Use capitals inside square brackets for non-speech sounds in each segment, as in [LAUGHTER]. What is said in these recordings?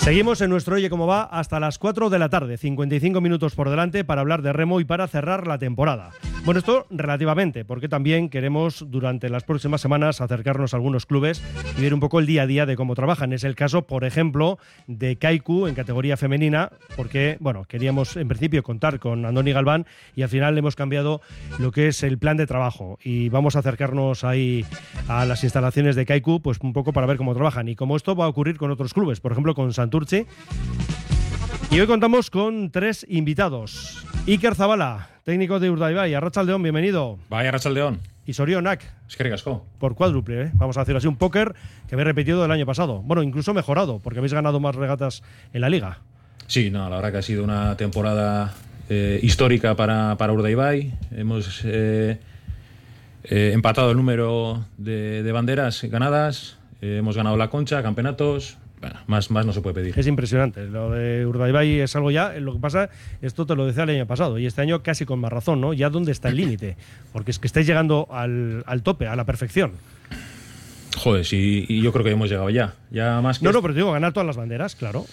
Seguimos en nuestro Oye Cómo Va hasta las 4 de la tarde, 55 minutos por delante para hablar de remo y para cerrar la temporada. Bueno, esto relativamente, porque también queremos durante las próximas semanas acercarnos a algunos clubes y ver un poco el día a día de cómo trabajan. Es el caso, por ejemplo, de Kaiku en categoría femenina, porque, bueno, queríamos en principio contar con Andoni Galván y al final hemos cambiado lo que es el plan de trabajo y vamos a acercarnos ahí a las instalaciones de Kaiku, pues un poco para ver cómo trabajan y cómo esto va a ocurrir con otros clubes, por ejemplo, con Santurce. Y hoy contamos con tres invitados. Iker Zabala, técnico de Urdaibai. Arrachaldeón, bienvenido. Vaya Arrachaldeón. Y Sorionak. Es que ricasco. Por cuádruple, ¿eh? vamos a decir así, un póker que habéis repetido el año pasado. Bueno, incluso mejorado, porque habéis ganado más regatas en la liga. Sí, no, la verdad que ha sido una temporada eh, histórica para, para Urdaibai. Hemos eh, eh, empatado el número de, de banderas ganadas. Hemos ganado la concha, campeonatos. Bueno, más, más no se puede pedir. Es impresionante. Lo de Urdaibai es algo ya. Lo que pasa, esto te lo decía el año pasado, y este año casi con más razón, ¿no? Ya dónde está el [CLEARS THROAT] límite. Porque es que estáis llegando al, al tope, a la perfección. Joder, sí, y yo creo que hemos llegado ya. Ya más que No, no, pero te digo, ganar todas las banderas, claro.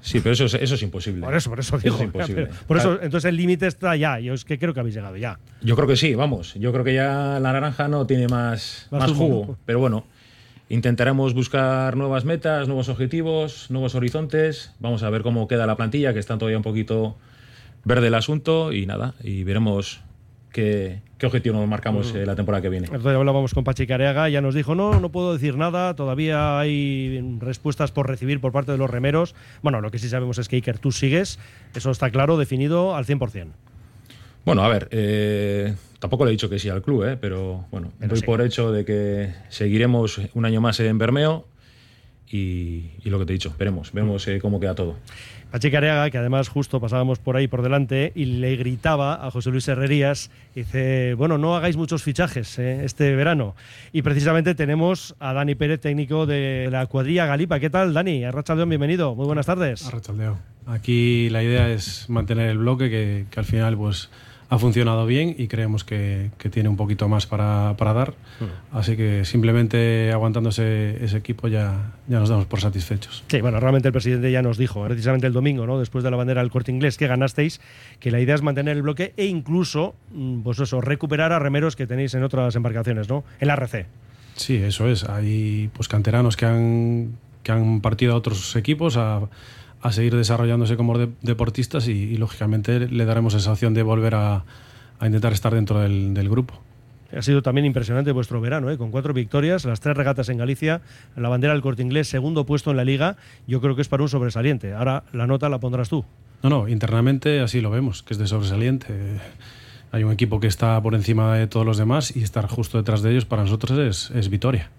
Sí, pero eso, es- eso es imposible. Por eso, por eso Eso digo. es imposible. Por eso, Claro. entonces el límite está ya. Yo es que creo que habéis llegado ya. Yo creo que sí, vamos. Yo creo que ya la naranja no tiene más, Más jugo. Pero bueno, intentaremos buscar nuevas metas, nuevos objetivos, nuevos horizontes. Vamos a ver cómo queda la plantilla, que está todavía un poquito verde el asunto. Y nada, y veremos qué, qué objetivo nos marcamos eh, la temporada que viene. Entonces hablábamos con Pachi Careaga, ya nos dijo, no, no puedo decir nada, todavía hay respuestas por recibir por parte de los remeros. Bueno, lo que sí sabemos es que Iker, tú sigues, eso está claro, definido al 100%. Bueno, a ver, eh, tampoco le he dicho que sí al club, eh, pero bueno, Pero doy sí. por hecho de que seguiremos un año más en Bermeo. Y, y lo que te he dicho, veremos, veremos eh, cómo queda todo. Pachi Careaga, que además justo pasábamos por ahí por delante y le gritaba a José Luis Herrerías, dice, bueno, no hagáis muchos fichajes eh, este verano. Y precisamente tenemos a Dani Pérez, técnico de la cuadrilla Galipa. ¿Qué tal, Dani? Arrachaldeón, bienvenido. Muy buenas tardes. Arrachaldeo. Aquí la idea es mantener el bloque que, que al final pues ha funcionado bien y creemos que, que tiene un poquito más para, para dar. Así que simplemente aguantándose ese equipo ya, ya nos damos por satisfechos. Sí, bueno, realmente el presidente ya nos dijo, precisamente el domingo, ¿no? después de la bandera del corte inglés que ganasteis, que la idea es mantener el bloque e incluso, mm, pues eso, recuperar a remeros que tenéis en otras embarcaciones, ¿no? En la RC. Sí, eso es. Hay pues canteranos que han, que han partido a otros equipos a, a seguir desarrollándose como de- deportistas y, y, lógicamente le daremos esa opción de volver a, a intentar estar dentro del, del grupo. Ha sido también impresionante vuestro verano, ¿eh? con cuatro victorias, las tres regatas en Galicia, la bandera del corte inglés, segundo puesto en la liga. Yo creo que es para un sobresaliente. Ahora la nota la pondrás tú. No, no, internamente así lo vemos, que es de sobresaliente. Hay un equipo que está por encima de todos los demás y estar justo detrás de ellos para nosotros es, es victoria.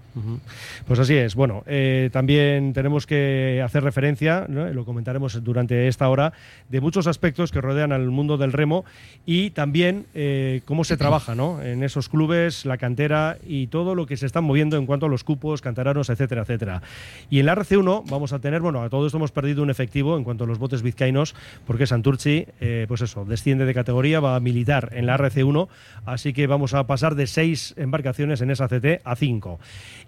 Pues así es. Bueno, eh, también tenemos que hacer referencia, lo comentaremos durante esta hora, de muchos aspectos que rodean al mundo del remo y también eh, cómo se trabaja ¿no? en esos clubes, la cantera y todo lo que se está moviendo en cuanto a los cupos, canteranos, etcétera, etcétera. Y en la RC1 vamos a tener, bueno, a todo esto hemos perdido un efectivo en cuanto a los botes vizcaínos, porque Santurci, eh, pues eso, desciende de categoría, va a militar en la RC1, así que vamos a pasar de seis embarcaciones en esa CT a cinco.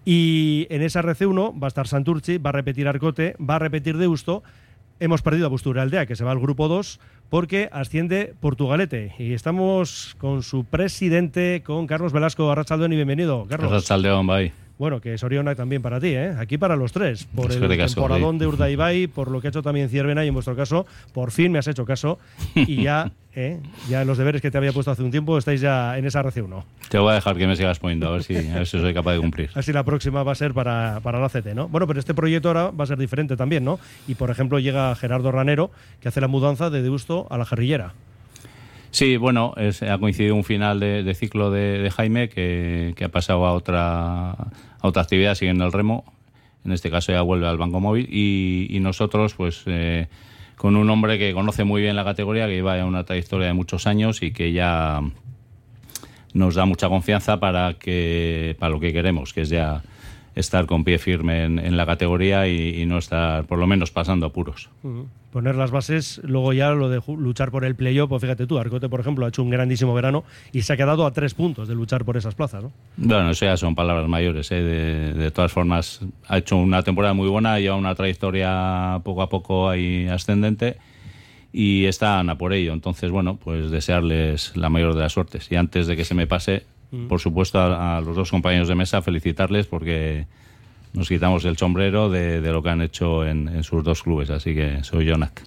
Y en esa RC1 va a estar Santurci, va a repetir Arcote, va a repetir Deusto. Hemos perdido a Bustura Aldea, que se va al grupo 2, porque asciende Portugalete. Y estamos con su presidente, con Carlos Velasco Arrachaldón, y bienvenido, Carlos. Arratsaldeon, bai. Bueno, que Soriona también para ti, ¿eh? Aquí para los tres. Por el Eskerrik asko, temporadón bai. de Urdaibai, por lo que ha hecho también Ciervena y en vuestro caso, por fin me has hecho caso. Y ya, [LAUGHS] ¿eh? ya los deberes que te había puesto hace un tiempo estáis ya en esa RC1. Te voy a dejar que me sigas poniendo, a ver si, a ver si soy capaz de cumplir. Así la próxima va a ser para, para la CT, ¿no? Bueno, pero este proyecto ahora va a ser diferente también, ¿no? Y por ejemplo llega Gerardo Ranero, que hace la mudanza de Deusto a la Jarrillera. Sí, bueno, es- ha coincidido un final de, ciclo de, Jaime que, ha pasado a otra, a otra actividad siguiendo el remo. En este caso ya vuelve al Banco Móvil y, nosotros, pues, eh, con un hombre que conoce muy bien la categoría, que lleva una trayectoria de muchos años y que ya nos da mucha confianza para que para lo que queremos, que es ya estar con pie firme en, la categoría y, no estar, por lo menos, pasando apuros. Poner las bases, luego ya lo de luchar por el playoff, pues fíjate tú, Arcote, por ejemplo, ha hecho un grandísimo verano y se ha quedado a tres puntos de luchar por esas plazas, ¿no? Bueno, eso ya son palabras mayores, ¿eh? de, todas formas, ha hecho una temporada muy buena, lleva una trayectoria poco a poco ahí ascendente y están a por ello. Entonces, bueno, pues desearles la mayor de las suertes. Y antes de que se me pase, mm. por supuesto, a, los dos compañeros de mesa, felicitarles porque nos quitamos el sombrero de, lo que han hecho en, sus dos clubes. Así que soy Jonak.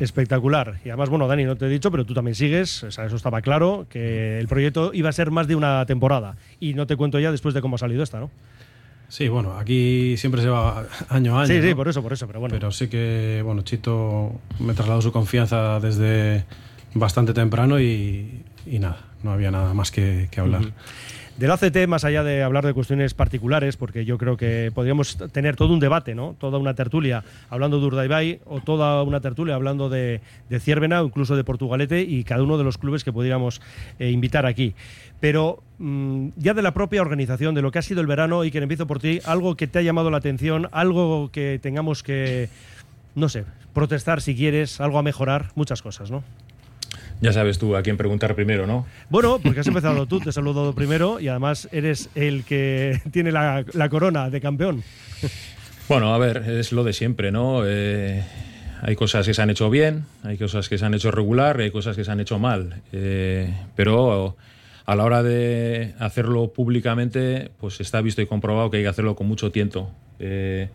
espectacular. Y además, bueno, Dani, no te he dicho, pero tú también sigues. O sea, eso estaba claro, que el proyecto iba a ser más de una temporada. Y no te cuento ya después de cómo ha salido esta, ¿no? Sí, bueno, aquí siempre se va año a año. Sí, sí, por eso, por eso, pero bueno. Pero sí que, bueno, Chito me trasladó su confianza desde bastante temprano y, nada, no había nada más que, hablar. Del ACT, más allá de hablar de cuestiones particulares, porque yo creo que podríamos tener todo un debate, ¿no? Toda una tertulia hablando de Urdaibai o toda una tertulia hablando de, de Ciervena o incluso de Portugalete y cada uno de los clubes que pudiéramos eh, invitar aquí. Pero mm, ya de la propia organización, de lo que ha sido el verano y que empiezo por ti, algo que te ha llamado la atención, algo que tengamos que, no sé, protestar si quieres, algo a mejorar, muchas cosas, ¿no? Ya sabes tú a quién preguntar primero, ¿no? Bueno, porque has empezado tú, te he saludado primero y además eres el que [LAUGHS] tiene la, corona de campeón. Bueno, a ver, es lo de siempre, ¿no? Eh, hay cosas que se han hecho bien, hay cosas que se han hecho regular hay cosas que se han hecho mal. Eh, pero a la hora de hacerlo públicamente, pues está visto y comprobado que hay que hacerlo con mucho tiento. Eh,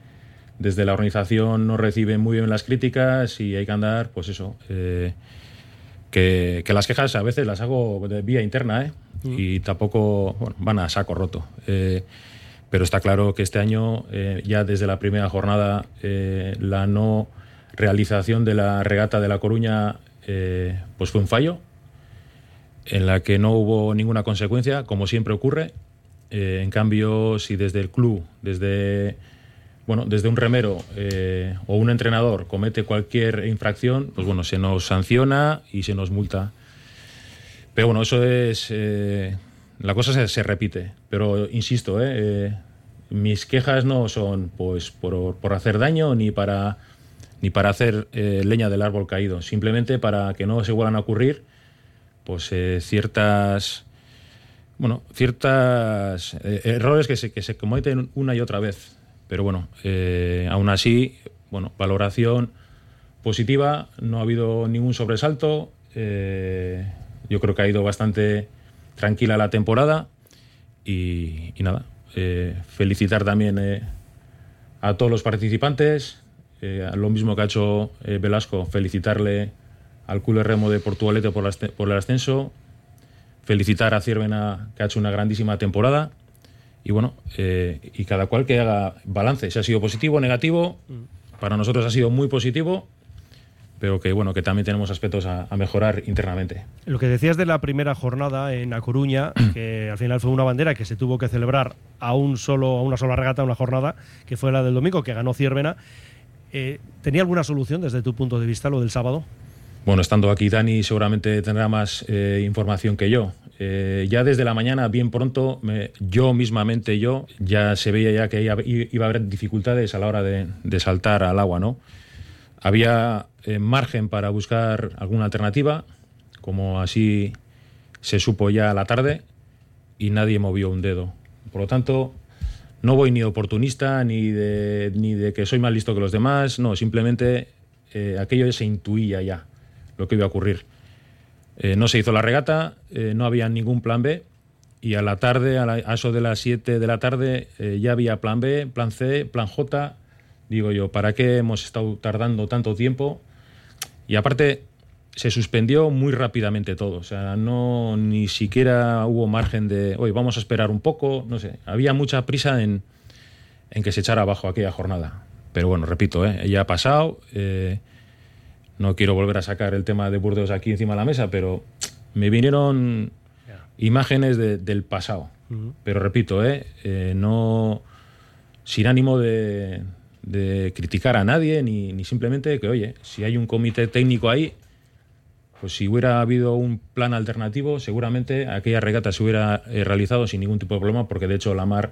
desde la organización no reciben muy bien las críticas y hay que andar, pues eso, eh, que, las quejas a veces las hago de vía interna, ¿eh? Mm. Y tampoco van a saco roto. Eh, pero está claro que este año, ya desde la primera jornada, la no realización de la regata de La Coruña pues fue un fallo en la que no hubo ninguna consecuencia, como siempre ocurre. Eh, en cambio, si desde el club, desde, bueno, desde un remero eh, o un entrenador comete cualquier infracción, pues bueno, se nos sanciona y se nos multa. Pero bueno, eso es... Eh, la cosa se, repite. Pero insisto, mis quejas no son pues por, por, hacer daño ni para, ni para hacer leña del árbol caído. Simplemente para que no se vuelvan a ocurrir pues eh, ciertas bueno ciertas eh, errores que se, que se cometen una y otra vez pero bueno eh, aún así bueno valoración positiva no ha habido ningún sobresalto. Yo creo que ha ido bastante tranquila la temporada y, nada felicitar también a todos los participantes. Lo mismo que ha hecho Velasco felicitarle al Club Remo de Portugalete por, por el ascenso, felicitar a Ciervena que ha hecho una grandísima temporada y bueno, eh, y cada cual que haga balance, si ha sido positivo o negativo, para nosotros ha sido muy positivo, pero que bueno, que también tenemos aspectos a, mejorar internamente. Lo que decías de la primera jornada en A Coruña, [CLEARS THROAT] que al final fue una bandera que se tuvo que celebrar a un solo, a una sola regata, una jornada, que fue la del domingo, que ganó Ciervena. Eh, ¿Tenía alguna solución desde tu punto de vista lo del sábado? Bueno, estando aquí Dani seguramente tendrá más eh, información que yo. Eh, ya desde la mañana, bien pronto, yo mismamente, yo, ya se veía ya que iba a haber dificultades a la hora de, saltar al agua, ¿no? Había eh, margen para buscar alguna alternativa, como así se supo ya a la tarde, y nadie movió un dedo. Por lo tanto, no voy ni oportunista, ni de, ni de que soy más listo que los demás, no, simplemente aquello se intuía ya lo que iba a ocurrir. Eh, no se hizo la regata, eh, no había ningún plan B y a la tarde, a, eso de las 7 de la tarde, eh, ya había plan B, plan C, plan J. Digo yo, ¿para qué hemos estado tardando tanto tiempo? Y aparte, se suspendió muy rápidamente todo. O sea, no ni siquiera hubo margen de, oye, vamos a esperar un poco. No sé, había mucha prisa en, en que se echara abajo aquella jornada. Pero bueno, repito, ya ha pasado. No quiero volver a sacar el tema de Burdeos aquí encima de la mesa, pero me vinieron imágenes del pasado. Pero repito, ¿eh? ¿eh? no sin ánimo de, criticar a nadie, ni, simplemente que, oye, si hay un comité técnico ahí, pues si hubiera habido un plan alternativo, seguramente aquella regata se hubiera eh, realizado sin ningún tipo de problema, porque de hecho la mar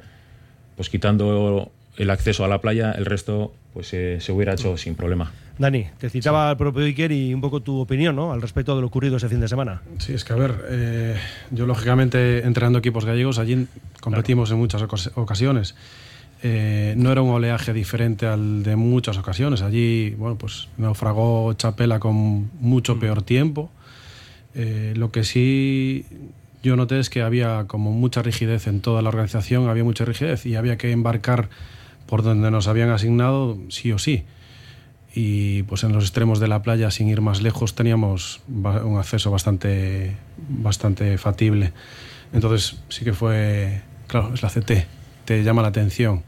pues quitando el acceso a la playa, el resto pues se hubiera hecho sin problema. Dani, te citaba el propio Iker y un poco tu opinión ¿no? al respecto de lo ocurrido ese fin de semana. Sí, es que a ver, eh, yo lógicamente entrenando equipos gallegos, allí competimos en muchas ocasiones. Eh, no era un oleaje diferente al de muchas ocasiones. Allí, bueno, pues naufragó Chapela con mucho mm. peor tiempo. Eh, lo que sí yo noté es que había como mucha rigidez en toda la organización, había mucha rigidez y había que embarcar por donde nos habían asignado sí o sí. Y pues en los extremos de la playa, sin ir más lejos, teníamos un acceso bastante, bastante factible. Entonces sí que fue, claro, es la CT, te llama la atención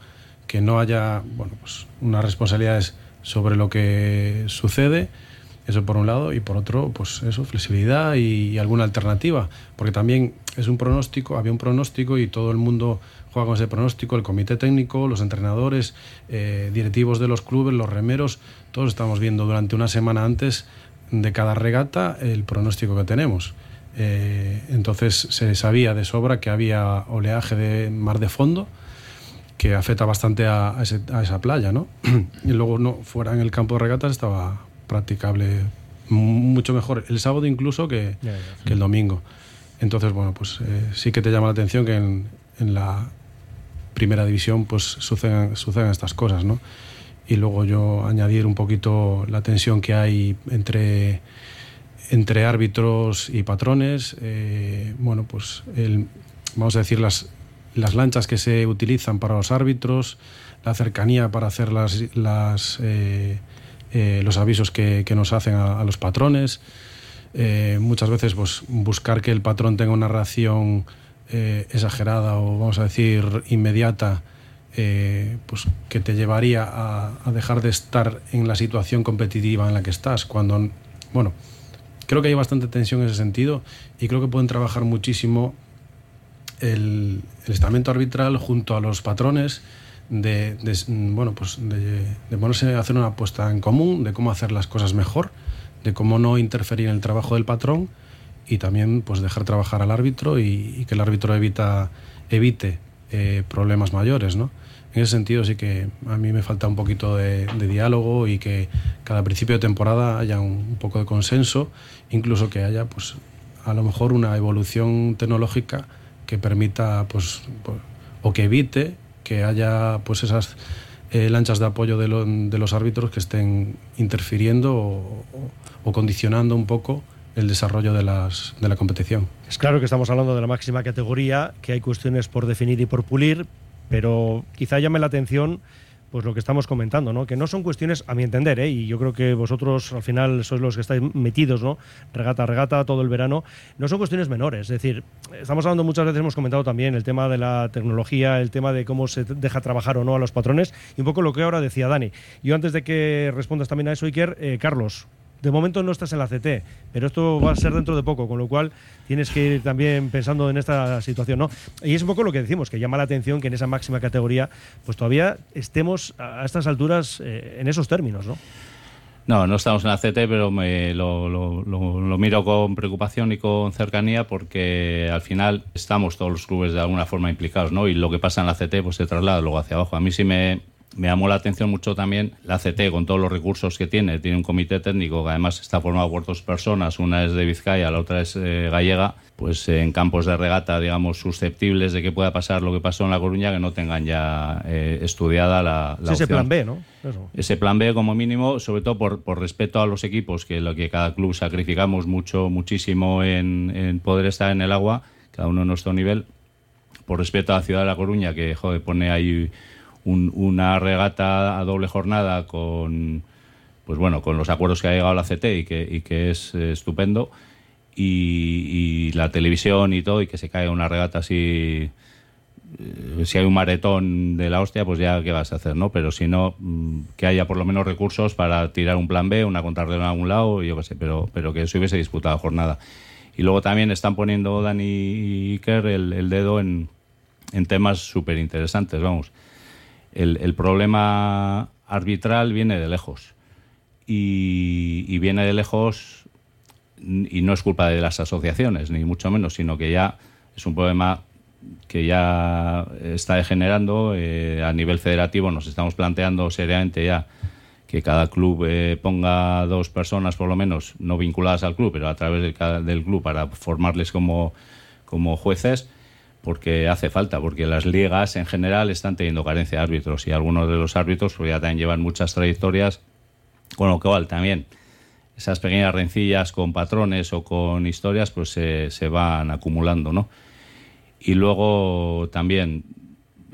que no haya, bueno, pues unas responsabilidades sobre lo que sucede, eso por un lado, y por otro, pues eso, flexibilidad y, alguna alternativa, porque también es un pronóstico, había un pronóstico y todo el mundo juega con ese pronóstico, el comité técnico, los entrenadores, eh, directivos de los clubes, los remeros, todos estamos viendo durante una semana antes de cada regata el pronóstico que tenemos. Eh, entonces se sabía de sobra que había oleaje de mar de fondo que afecta bastante a, esa playa, ¿no? [CLEARS THROAT] y luego no, fuera en el campo de regatas estaba practicable mucho mejor el sábado incluso que, el domingo. Entonces, bueno, pues eh, sí que te llama la atención que en, en la primera división pues sucedan, sucedan estas cosas, ¿no? Y luego yo añadir un poquito la tensión que hay entre, entre árbitros y patrones, eh, bueno, pues el, vamos a decir las, las lanchas que se utilizan para los árbitros, la cercanía para hacer las, las eh, eh, los avisos que, nos hacen a, los patrones, muchas veces pues, buscar que el patrón tenga una reacción eh, exagerada o vamos a decir inmediata, eh, pues que te llevaría a, dejar de estar en la situación competitiva en la que estás. Cuando, bueno, creo que hay bastante tensión en ese sentido y creo que pueden trabajar muchísimo el, estamento arbitral junto a los patrones. De, bueno pues de, de, ponerse a hacer una apuesta en común de cómo hacer las cosas mejor de cómo no interferir en el trabajo del patrón y también pues dejar trabajar al árbitro y, que el árbitro evita, evite eh, problemas mayores, ¿no? En ese sentido sí que a mí me falta un poquito de, diálogo y que cada principio de temporada haya un, poco de consenso, incluso que haya pues a lo mejor una evolución tecnológica que permita pues, pues o que evite que haya pues esas eh, lanchas de apoyo de, los árbitros que estén interfiriendo o condicionando un poco el desarrollo de, las, de la competición. Es claro que estamos hablando de la máxima categoría, que hay cuestiones por definir y por pulir, pero quizá llame la atención pues lo que estamos comentando, ¿no? Que no son cuestiones, a mi entender, ¿eh? y yo creo que vosotros al final sois los que estáis metidos, ¿no? Regata, regata, todo el verano, no son cuestiones menores. Es decir, estamos hablando muchas veces, hemos comentado también el tema de la tecnología, el tema de cómo se deja trabajar o no a los patrones, y un poco lo que ahora decía Dani. Yo antes de que respondas también a eso, Iker, eh, Carlos, de momento no estás en la CT, pero esto va a ser dentro de poco, con lo cual tienes que ir también pensando en esta situación, ¿no? Y es un poco lo que decimos, que llama la atención que en esa máxima categoría, pues todavía estemos a estas alturas eh, en esos términos, ¿no? No, no estamos en la CT, pero me lo, lo, miro con preocupación y con cercanía porque al final estamos todos los clubes de alguna forma implicados, ¿no? Y lo que pasa en la CT pues se traslada luego hacia abajo. A mí sí me, me llamó la atención mucho también la CT con todos los recursos que tiene. Tiene un comité técnico que además está formado por dos personas, una es de Vizcaya, la otra es eh, gallega, pues en campos de regata, digamos, susceptibles de que pueda pasar lo que pasó en La Coruña, que no tengan ya eh, estudiada la, la Ese plan B, ¿no? Ese plan B como mínimo, sobre todo por, por, respeto a los equipos, que lo que cada club sacrificamos mucho, muchísimo en, en poder estar en el agua, cada uno a nuestro nivel, por respeto a la ciudad de La Coruña, que joder, pone ahí una regata a doble jornada con pues bueno con los acuerdos que ha llegado la CT y que, es eh, estupendo y, la televisión y todo y que se cae una regata así eh, si hay un maretón de la hostia pues ya qué vas a hacer no pero si no mm, que haya por lo menos recursos para tirar un plan B una contrarreloj en algún lado yo qué sé pero pero que se hubiese disputado jornada. Y luego también están poniendo Dani y Iker el, el dedo en, en temas súper interesantes vamos el, problema arbitral viene de lejos. Y, viene de lejos y no es culpa de las asociaciones, ni mucho menos, sino que ya es un problema que ya está degenerando. Eh, a nivel federativo nos estamos planteando seriamente ya que cada club eh, ponga dos personas por lo menos, no vinculadas al club, pero a través del, del club para formarles como, como jueces porque hace falta, porque las ligas en general están teniendo carencia de árbitros y algunos de los árbitros pues ya también llevan muchas trayectorias, con lo cual también esas pequeñas rencillas con patrones o con historias pues se, se van acumulando, ¿no? Y luego también,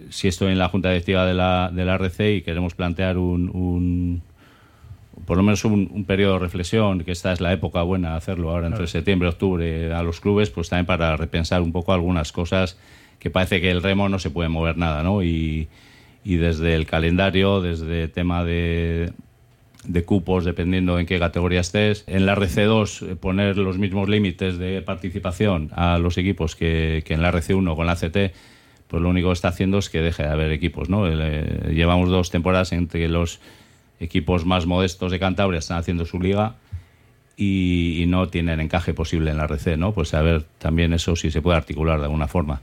si estoy en la junta directiva de la, de la RC y queremos plantear un, un por lo menos un, periodo de reflexión, que esta es la época buena de hacerlo ahora entre septiembre y octubre a los clubes, pues también para repensar un poco algunas cosas que parece que el remo no se puede mover nada, ¿no? Y, y desde el calendario, desde el tema de, de cupos, dependiendo en qué categoría estés. En la RC2 eh, poner los mismos límites de participación a los equipos que, que en la RC1 con la CT, pues lo único que está haciendo es que deje de haber equipos. ¿no? Eh, llevamos dos temporadas entre los equipos más modestos de Cantabria están haciendo su liga y, no tienen encaje posible en la RC, ¿no? Pues a ver también eso si se puede articular de alguna forma.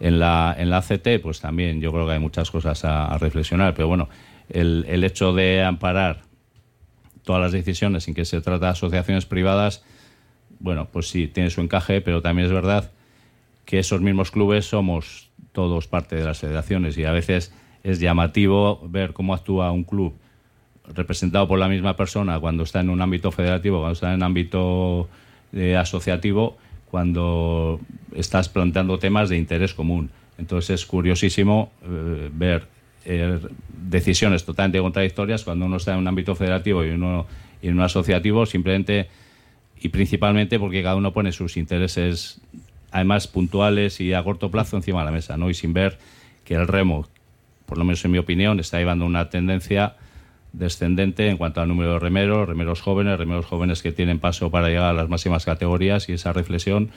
En la, en la CT, pues también yo creo que hay muchas cosas a, reflexionar, pero bueno, el, el hecho de amparar todas las decisiones en que se trata de asociaciones privadas, bueno, pues sí, tiene su encaje, pero también es verdad que esos mismos clubes somos todos parte de las federaciones y a veces es llamativo ver cómo actúa un club representado por la misma persona cuando está en un ámbito federativo, cuando está en un ámbito eh, asociativo, cuando estás planteando temas de interés común. Entonces es curiosísimo eh, ver eh, decisiones totalmente contradictorias cuando uno está en un ámbito federativo y uno en un asociativo, simplemente y principalmente porque cada uno pone sus intereses, además puntuales y a corto plazo, encima de la mesa, ¿no? Y sin ver que el remo, por lo menos en mi opinión, está llevando una tendencia descendente en cuanto al número de remeros, remeros jóvenes, remeros jóvenes que tienen paso para llegar a las máximas categorías y esa reflexión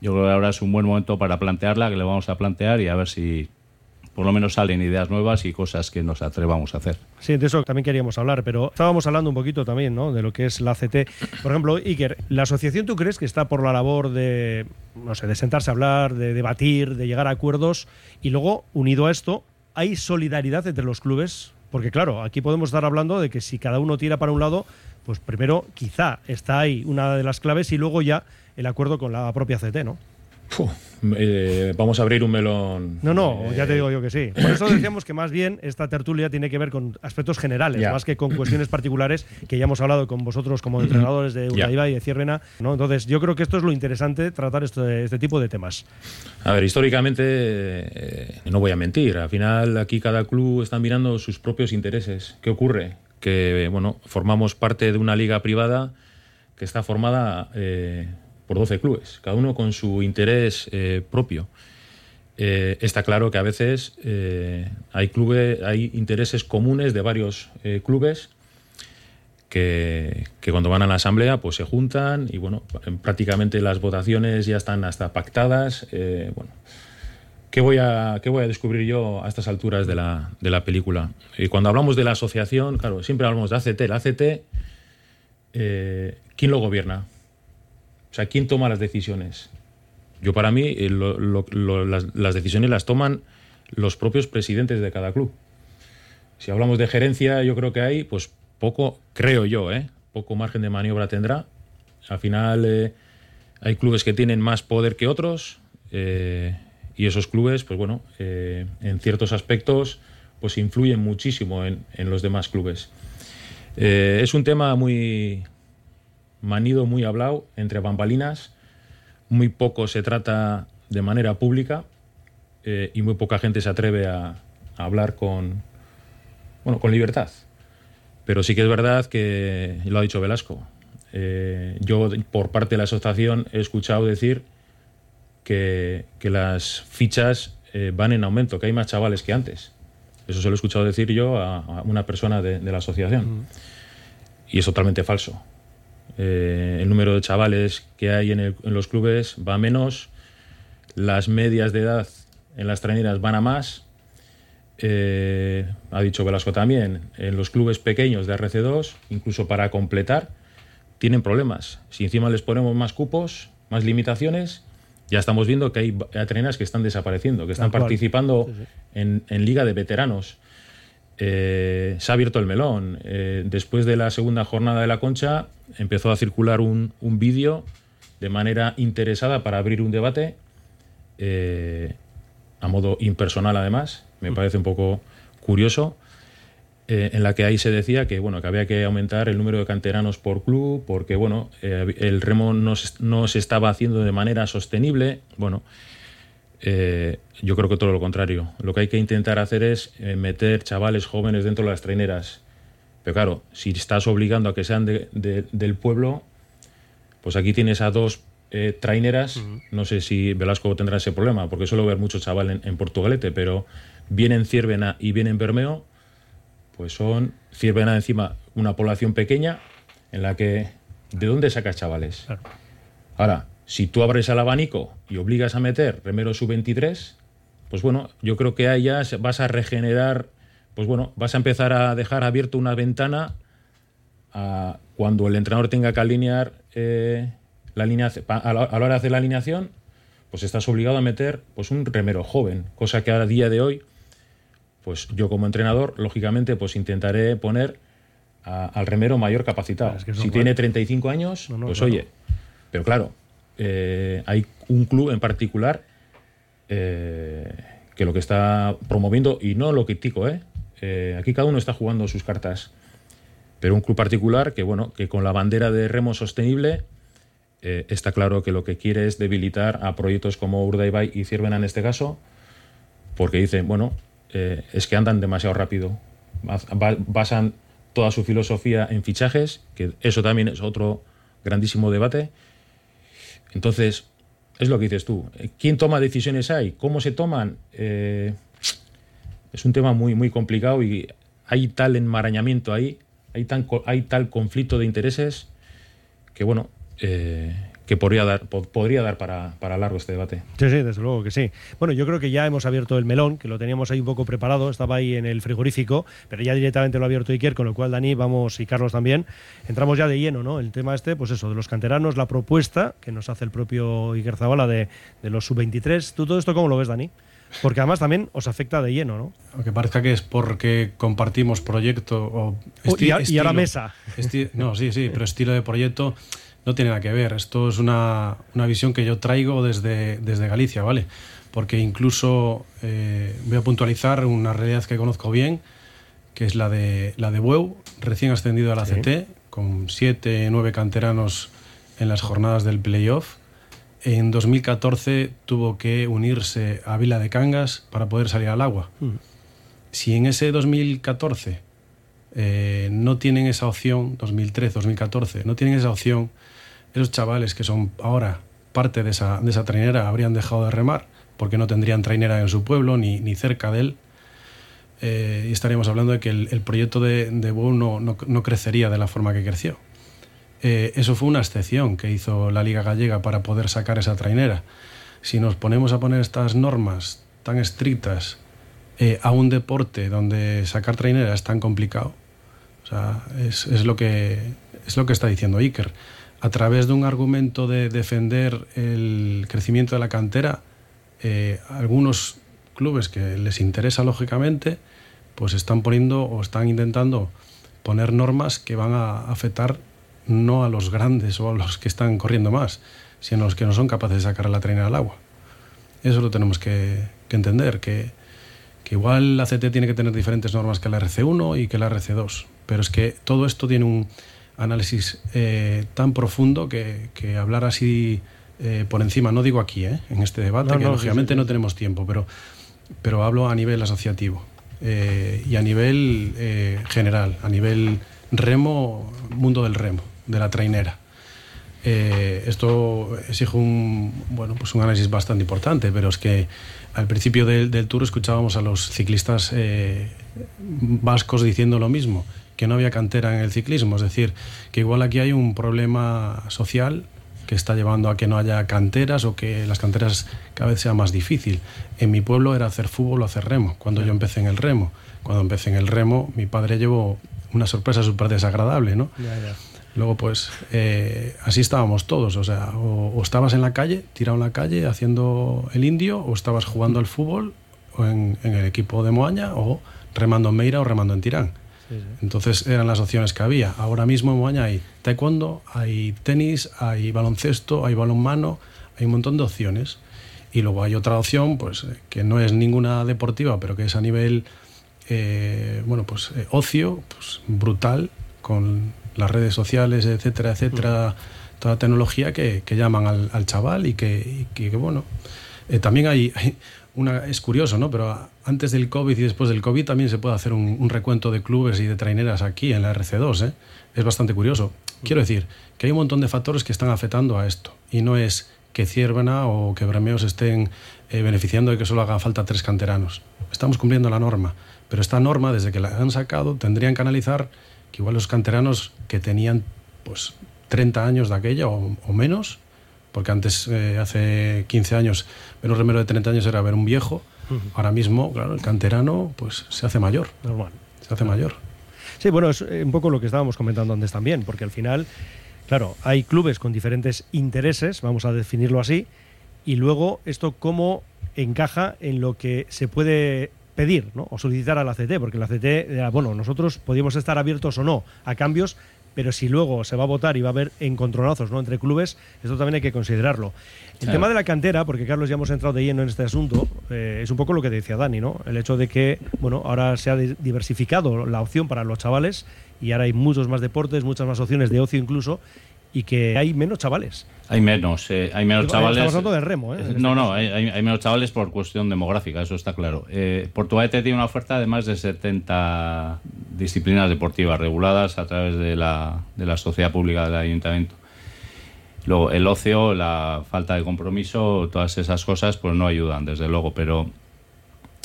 yo creo que ahora es un buen momento para plantearla, que le vamos a plantear y a ver si por lo menos salen ideas nuevas y cosas que nos atrevamos a hacer. Sí, de eso también queríamos hablar, pero estábamos hablando un poquito también ¿no? de lo que es la CT. Por ejemplo, Iker, ¿la asociación tú crees que está por la labor de, no sé, de sentarse a hablar, de debatir, de llegar a acuerdos y luego, unido a esto, ¿hay solidaridad entre los clubes? Porque claro, aquí podemos estar hablando de que si cada uno tira para un lado, pues primero quizá está ahí una de las claves y luego ya el acuerdo con la propia CT, ¿no? Eh, vamos a abrir un melón. No, no, ya te digo yo que sí. Por eso decíamos que más bien esta tertulia tiene que ver con aspectos generales, más que con cuestiones particulares que ya hemos hablado con vosotros como entrenadores de Urdaibai y de Cierrena. ¿no? Entonces, yo creo que esto es lo interesante, tratar este, este tipo de temas. A ver, históricamente, eh, no voy a mentir, al final aquí cada club está mirando sus propios intereses. ¿Qué ocurre? Que, bueno, formamos parte de una liga privada que está formada... Por 12 clubes, cada uno con su interés eh, propio. Eh, está claro que a veces eh, hay, clubes, hay intereses comunes de varios clubes que, cuando van a la asamblea pues se juntan y bueno, prácticamente las votaciones ya están hasta pactadas. bueno, ¿qué voy, a, ¿qué voy a descubrir yo a estas alturas de la, de la película? Y cuando hablamos de la asociación, claro, siempre hablamos de ACT. La ACT, ¿quién lo gobierna? Sea, ¿quién toma las decisiones? Yo para mí eh, las, decisiones las toman los propios presidentes de cada club. Si hablamos de gerencia, yo creo que hay, pues poco, creo yo, ¿eh? poco margen de maniobra tendrá. Al final eh, hay clubes que tienen más poder que otros y esos clubes, pues bueno, en ciertos aspectos, pues influyen muchísimo en los demás clubes. es un tema muy, manido, muy hablado, entre bambalinas. Muy poco se trata de manera pública eh, y muy poca gente se atreve a, hablar con, bueno, con libertad. Pero sí que es verdad que, lo ha dicho Velasco, eh, yo por parte de la asociación he escuchado decir que, las fichas eh, van en aumento, que hay más chavales que antes. Eso se lo he escuchado decir yo a, una persona de, la asociación. Y es totalmente falso. Eh, el número de chavales que hay en, los clubes va a menos, las medias de edad en las traineras van a más. Eh, ha dicho Velasco también, en los clubes pequeños de RC2, incluso para completar, tienen problemas. Si encima les ponemos más cupos, más limitaciones, ya estamos viendo que hay traineras que están desapareciendo, que están participando En, Liga de Veteranos. Eh, se ha abierto el melón. Eh, después de la segunda jornada de la concha, empezó a circular un, vídeo de manera interesada para abrir un debate, eh, a modo impersonal además, me mm. parece un poco curioso, en la que ahí se decía que, bueno, que había que aumentar el número de canteranos por club, porque bueno, el remo no, no, se estaba haciendo de manera sostenible. Bueno, yo creo que todo lo contrario. Lo que hay que intentar hacer es meter chavales jóvenes dentro de las traineras pero claro, si estás obligando a que sean del pueblo, pues aquí tienes a dos eh, traineras. No sé si Velasco tendrá ese problema, porque suelo ver mucho chaval en, Portugalete, pero vienen Ciervena y vienen Bermeo, pues son Ciervena encima una población pequeña en la que. ¿De dónde sacas chavales? Ahora, si tú abres el abanico y obligas a meter remero sub-23, pues bueno, yo creo que ahí ya vas a regenerar pues bueno, vas a empezar a dejar abierto una ventana a cuando el entrenador tenga que alinear eh, la línea a la, hora de hacer la alineación, pues estás obligado a meter pues un remero joven, cosa que a día de hoy, pues yo como entrenador, lógicamente, pues intentaré poner al remero mayor capacitado. si tiene 35 años, pues oye, pero claro, eh, hay un club en particular eh, que lo que está promoviendo, y no lo critico, ¿eh? Eh, aquí cada uno está jugando sus cartas. Pero un club particular que, bueno, que con la bandera de remo sostenible eh, está claro que lo que quiere es debilitar a proyectos como Urdaibai y Ciervena en este caso, porque dicen, bueno, eh, es que andan demasiado rápido. Basan toda su filosofía en fichajes, que eso también es otro grandísimo debate. Entonces, es lo que dices tú. ¿Quién toma decisiones ahí? ¿Cómo se toman? es un tema muy, muy complicado y hay tal enmarañamiento ahí, hay, tan, hay tal conflicto de intereses que, bueno, eh, que podría dar, podría dar para, para, largo este debate. Sí, sí, desde luego que sí. Bueno, yo creo que ya hemos abierto el melón, que lo teníamos ahí un poco preparado, estaba ahí en el frigorífico, pero ya directamente lo ha abierto Iker, con lo cual Dani, vamos, y Carlos también, entramos ya de lleno, ¿no? El tema este, pues eso, de los canteranos, la propuesta que nos hace el propio Iker Zabala de, de los sub-23. ¿Tú todo esto cómo lo ves, Dani? Porque además también os afecta de lleno, ¿no? Aunque parezca que es porque compartimos proyecto o y, a, la mesa. no, sí, sí, pero estilo de proyecto no tiene nada que ver. Esto es una, visión que yo traigo desde, desde Galicia, ¿vale? Porque incluso eh, voy a puntualizar una realidad que conozco bien, que es la de, la de Bueu, recién ascendido a la CT, con siete, nueve canteranos en las jornadas del playoff en 2014 tuvo que unirse a Vila de Cangas para poder salir al agua. Mm. Si en ese 2014 eh, no tienen esa opción, 2013, 2014, no tienen esa opción, esos chavales que son ahora parte de esa, de esa trainera habrían dejado de remar porque no tendrían trainera en su pueblo ni, ni cerca de él. Eh, y estaríamos hablando de que el, proyecto de, de no, no crecería de la forma que creció. Eh, eso fue una excepción que hizo la Liga Gallega para poder sacar esa trainera. Si nos ponemos a poner estas normas tan estrictas eh, a un deporte donde sacar trainera es tan complicado, o sea, es, lo que, es lo que está diciendo Iker. A través de un argumento de defender el crecimiento de la cantera, eh, algunos clubes que les interesa lógicamente, pues están poniendo o están intentando poner normas que van a afectar no a los grandes o a los que están corriendo más, sino a los que no son capaces de sacar la traina al agua. Eso lo tenemos que, entender, que, igual la CT tiene que tener diferentes normas que la RC1 y que la RC2, pero es que todo esto tiene un análisis eh, tan profundo que, hablar así eh, por encima, no digo aquí, eh, en este debate, que lógicamente no tenemos tiempo, pero, pero hablo a nivel asociativo y a nivel general, a nivel remo, mundo del remo de la trainera. Eh, esto exige un, bueno, pues un análisis bastante importante, pero es que al principio del, tour escuchábamos a los ciclistas eh, vascos diciendo lo mismo, que no había cantera en el ciclismo, es decir, que igual aquí hay un problema social que está llevando a que no haya canteras o que las canteras cada vez sea más difícil. En mi pueblo era hacer fútbol o hacer remo, cuando yo empecé en el remo. Cuando empecé en el remo, mi padre llevó una sorpresa súper desagradable, ¿no? Luego, pues, eh, así estábamos todos. O sea, o, estabas en la calle, tirado en la calle, haciendo el indio, o estabas jugando al fútbol o en, el equipo de Moaña, o remando en Meira o remando en Tirán. Entonces eran las opciones que había. Ahora mismo en Moaña hay taekwondo, hay tenis, hay baloncesto, hay balonmano, hay un montón de opciones. Y luego hay otra opción, pues, eh, que no es ninguna deportiva, pero que es a nivel, eh, bueno, pues, ocio, pues, brutal, con las redes sociales, etcétera, etcétera, toda la tecnología que, llaman al, chaval y que, bueno, eh, también hay, es curioso, ¿no? Pero antes del COVID y después del COVID también se puede hacer un, recuento de clubes y de traineras aquí en la RC2, ¿eh? Es bastante curioso. Quiero decir que hay un montón de factores que están afectando a esto y no es que Ciervena o que Bremeos estén eh, beneficiando de que solo haga falta tres canteranos. Estamos cumpliendo la norma, pero esta norma, desde que la han sacado, tendrían que analizar que igual los canteranos que tenían pues 30 años de aquella o, menos, porque antes, eh, hace 15 años, ver un remero de 30 años era ver un viejo, ahora mismo, claro, el canterano pues se hace mayor. Normal. Se hace mayor. Sí, bueno, es un poco lo que estábamos comentando antes también, porque al final, claro, hay clubes con diferentes intereses, vamos a definirlo así, y luego esto cómo encaja en lo que se puede pedir ¿no? o solicitar a la CT, porque la CT, bueno, nosotros podíamos estar abiertos o no a cambios, pero si luego se va a votar y va a haber encontronazos ¿no? entre clubes, esto también hay que considerarlo. El tema de la cantera, porque Carlos ya hemos entrado de lleno en este asunto, eh, es un poco lo que decía Dani, ¿no? El hecho de que, bueno, ahora se ha diversificado la opción para los chavales y ahora hay muchos más deportes, muchas más opciones de ocio incluso, y que hay menos chavales. Hay menos, eh, hay menos chavales. Estamos hablando del remo, ¿eh? No, no, hay, menos chavales por cuestión demográfica, eso está claro. Eh, Portugal tiene una oferta de más de 70 disciplinas deportivas reguladas a través de la, de la sociedad pública del ayuntamiento. Luego, el ocio, la falta de compromiso, todas esas cosas, pues no ayudan, desde luego, pero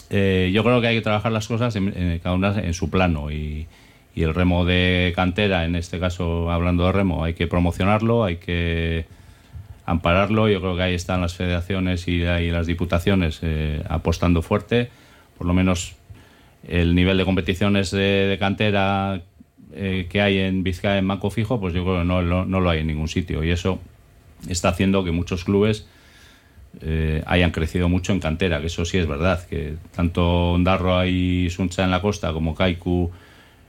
eh, yo creo que hay que trabajar las cosas en, cada una en su plano y y el remo de cantera, en este caso hablando de remo, hay que promocionarlo, hay que ampararlo. Yo creo que ahí están las federaciones y, ahí las diputaciones eh, apostando fuerte. Por lo menos el nivel de competiciones de, cantera eh, que hay en Vizcaya en Banco Fijo, pues yo creo que no, lo hay en ningún sitio. Y eso está haciendo que muchos clubes eh, hayan crecido mucho en cantera, que eso sí es verdad, que tanto Ondarroa y Suncha en la costa como Kaiku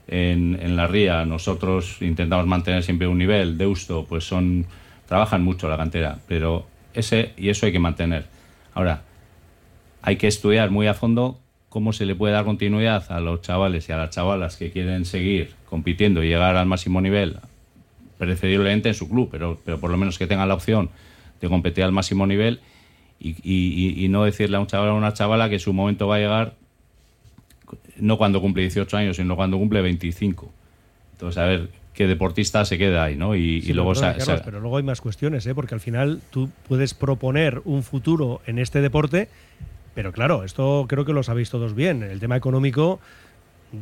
en, la ría nosotros intentamos mantener siempre un nivel. Deusto, pues son trabajan mucho la cantera, pero ese y eso hay que mantener. Ahora, hay que estudiar muy a fondo cómo se le puede dar continuidad a los chavales y a las chavalas que quieren seguir compitiendo y llegar al máximo nivel, preferiblemente en su club, pero, pero por lo menos que tengan la opción de competir al máximo nivel y, y no decirle a un chaval o a una chavala que su momento va a llegar no cuando cumple 18 años, sino cuando cumple 25. Entonces, a ver qué deportista se queda ahí, ¿no? Y, luego... pero luego hay más cuestiones, ¿eh? Porque al final tú puedes proponer un futuro en este deporte, pero claro, esto creo que lo sabéis todos bien. El tema económico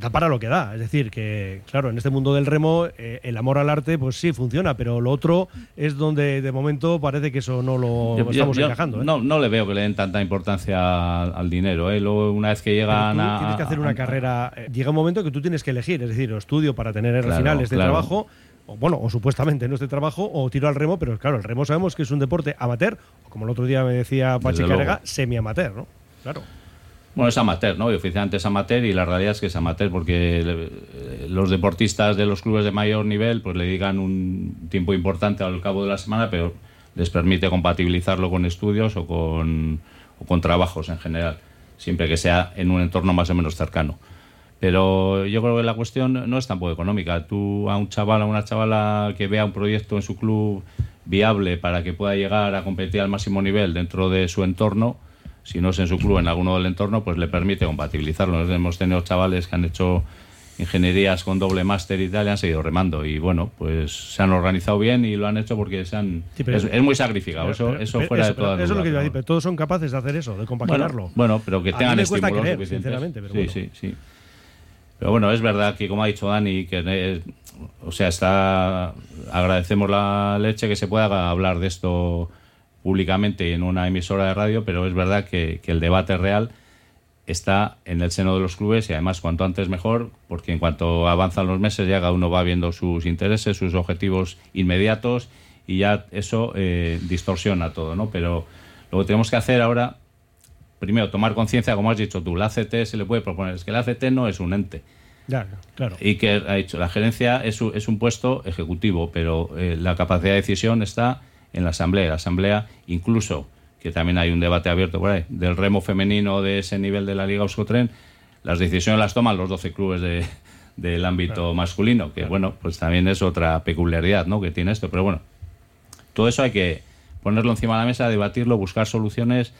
da para lo que da. Es decir, que claro, en este mundo del remo eh, el amor al arte pues sí funciona, pero lo otro es donde de momento parece que eso no lo estamos encajando. ¿eh? No, no le veo que le den tanta importancia al, dinero. ¿eh? Luego, una vez que llegan a... Tienes que hacer una carrera... Eh, llega un momento que tú tienes que elegir, es decir, o estudio para tener claro, finales de trabajo o bueno, o supuestamente no es de trabajo, o tiro al remo, pero claro, el remo sabemos que es un deporte amateur, o como el otro día me decía Pachi Carega, semi-amateur, ¿no? Claro. Bueno, es amateur, ¿no? Y oficialmente es amateur y la realidad es que es amateur porque los deportistas de los clubes de mayor nivel pues le digan un tiempo importante al cabo de la semana, pero les permite compatibilizarlo con estudios o con, o con trabajos en general, siempre que sea en un entorno más o menos cercano. Pero yo creo que la cuestión no es tampoco económica. Tú a un chaval, a una chavala que vea un proyecto en su club viable para que pueda llegar a competir al máximo nivel dentro de su entorno, si no es en su club, en alguno del entorno, pues le permite compatibilizarlo. hemos tenido chavales que han hecho ingenierías con doble máster y tal, y han seguido remando. Y bueno, pues se han organizado bien y lo han hecho porque se han. es, muy sacrificado, eso, eso fuera de toda Eso es lo que iba a decir, pero todos son capaces de hacer eso, de compaginarlo. Bueno, pero que tengan estímulos creer, Sinceramente, pero sí, sí, sí. Pero bueno, es verdad que, como ha dicho Dani, que o sea, está agradecemos la leche que se pueda hablar de esto públicamente en una emisora de radio, pero es verdad que, el debate real está en el seno de los clubes y además cuanto antes mejor, porque en cuanto avanzan los meses ya cada uno va viendo sus intereses, sus objetivos inmediatos y ya eso eh, distorsiona todo, ¿no? Pero lo que tenemos que hacer ahora, primero, tomar conciencia, como has dicho tú, la ACT se le puede proponer, es que la ACT no es un ente. claro. Y que ha dicho, la gerencia es, es un puesto ejecutivo, pero eh, la capacidad de decisión está en la asamblea. La asamblea, incluso, que también hay un debate abierto por ahí, del remo femenino de ese nivel de la Liga Euskotren, las decisiones las toman los 12 clubes de, del ámbito masculino, que bueno, pues también es otra peculiaridad ¿no? que tiene esto. Pero bueno, todo eso hay que ponerlo encima de la mesa, debatirlo, buscar soluciones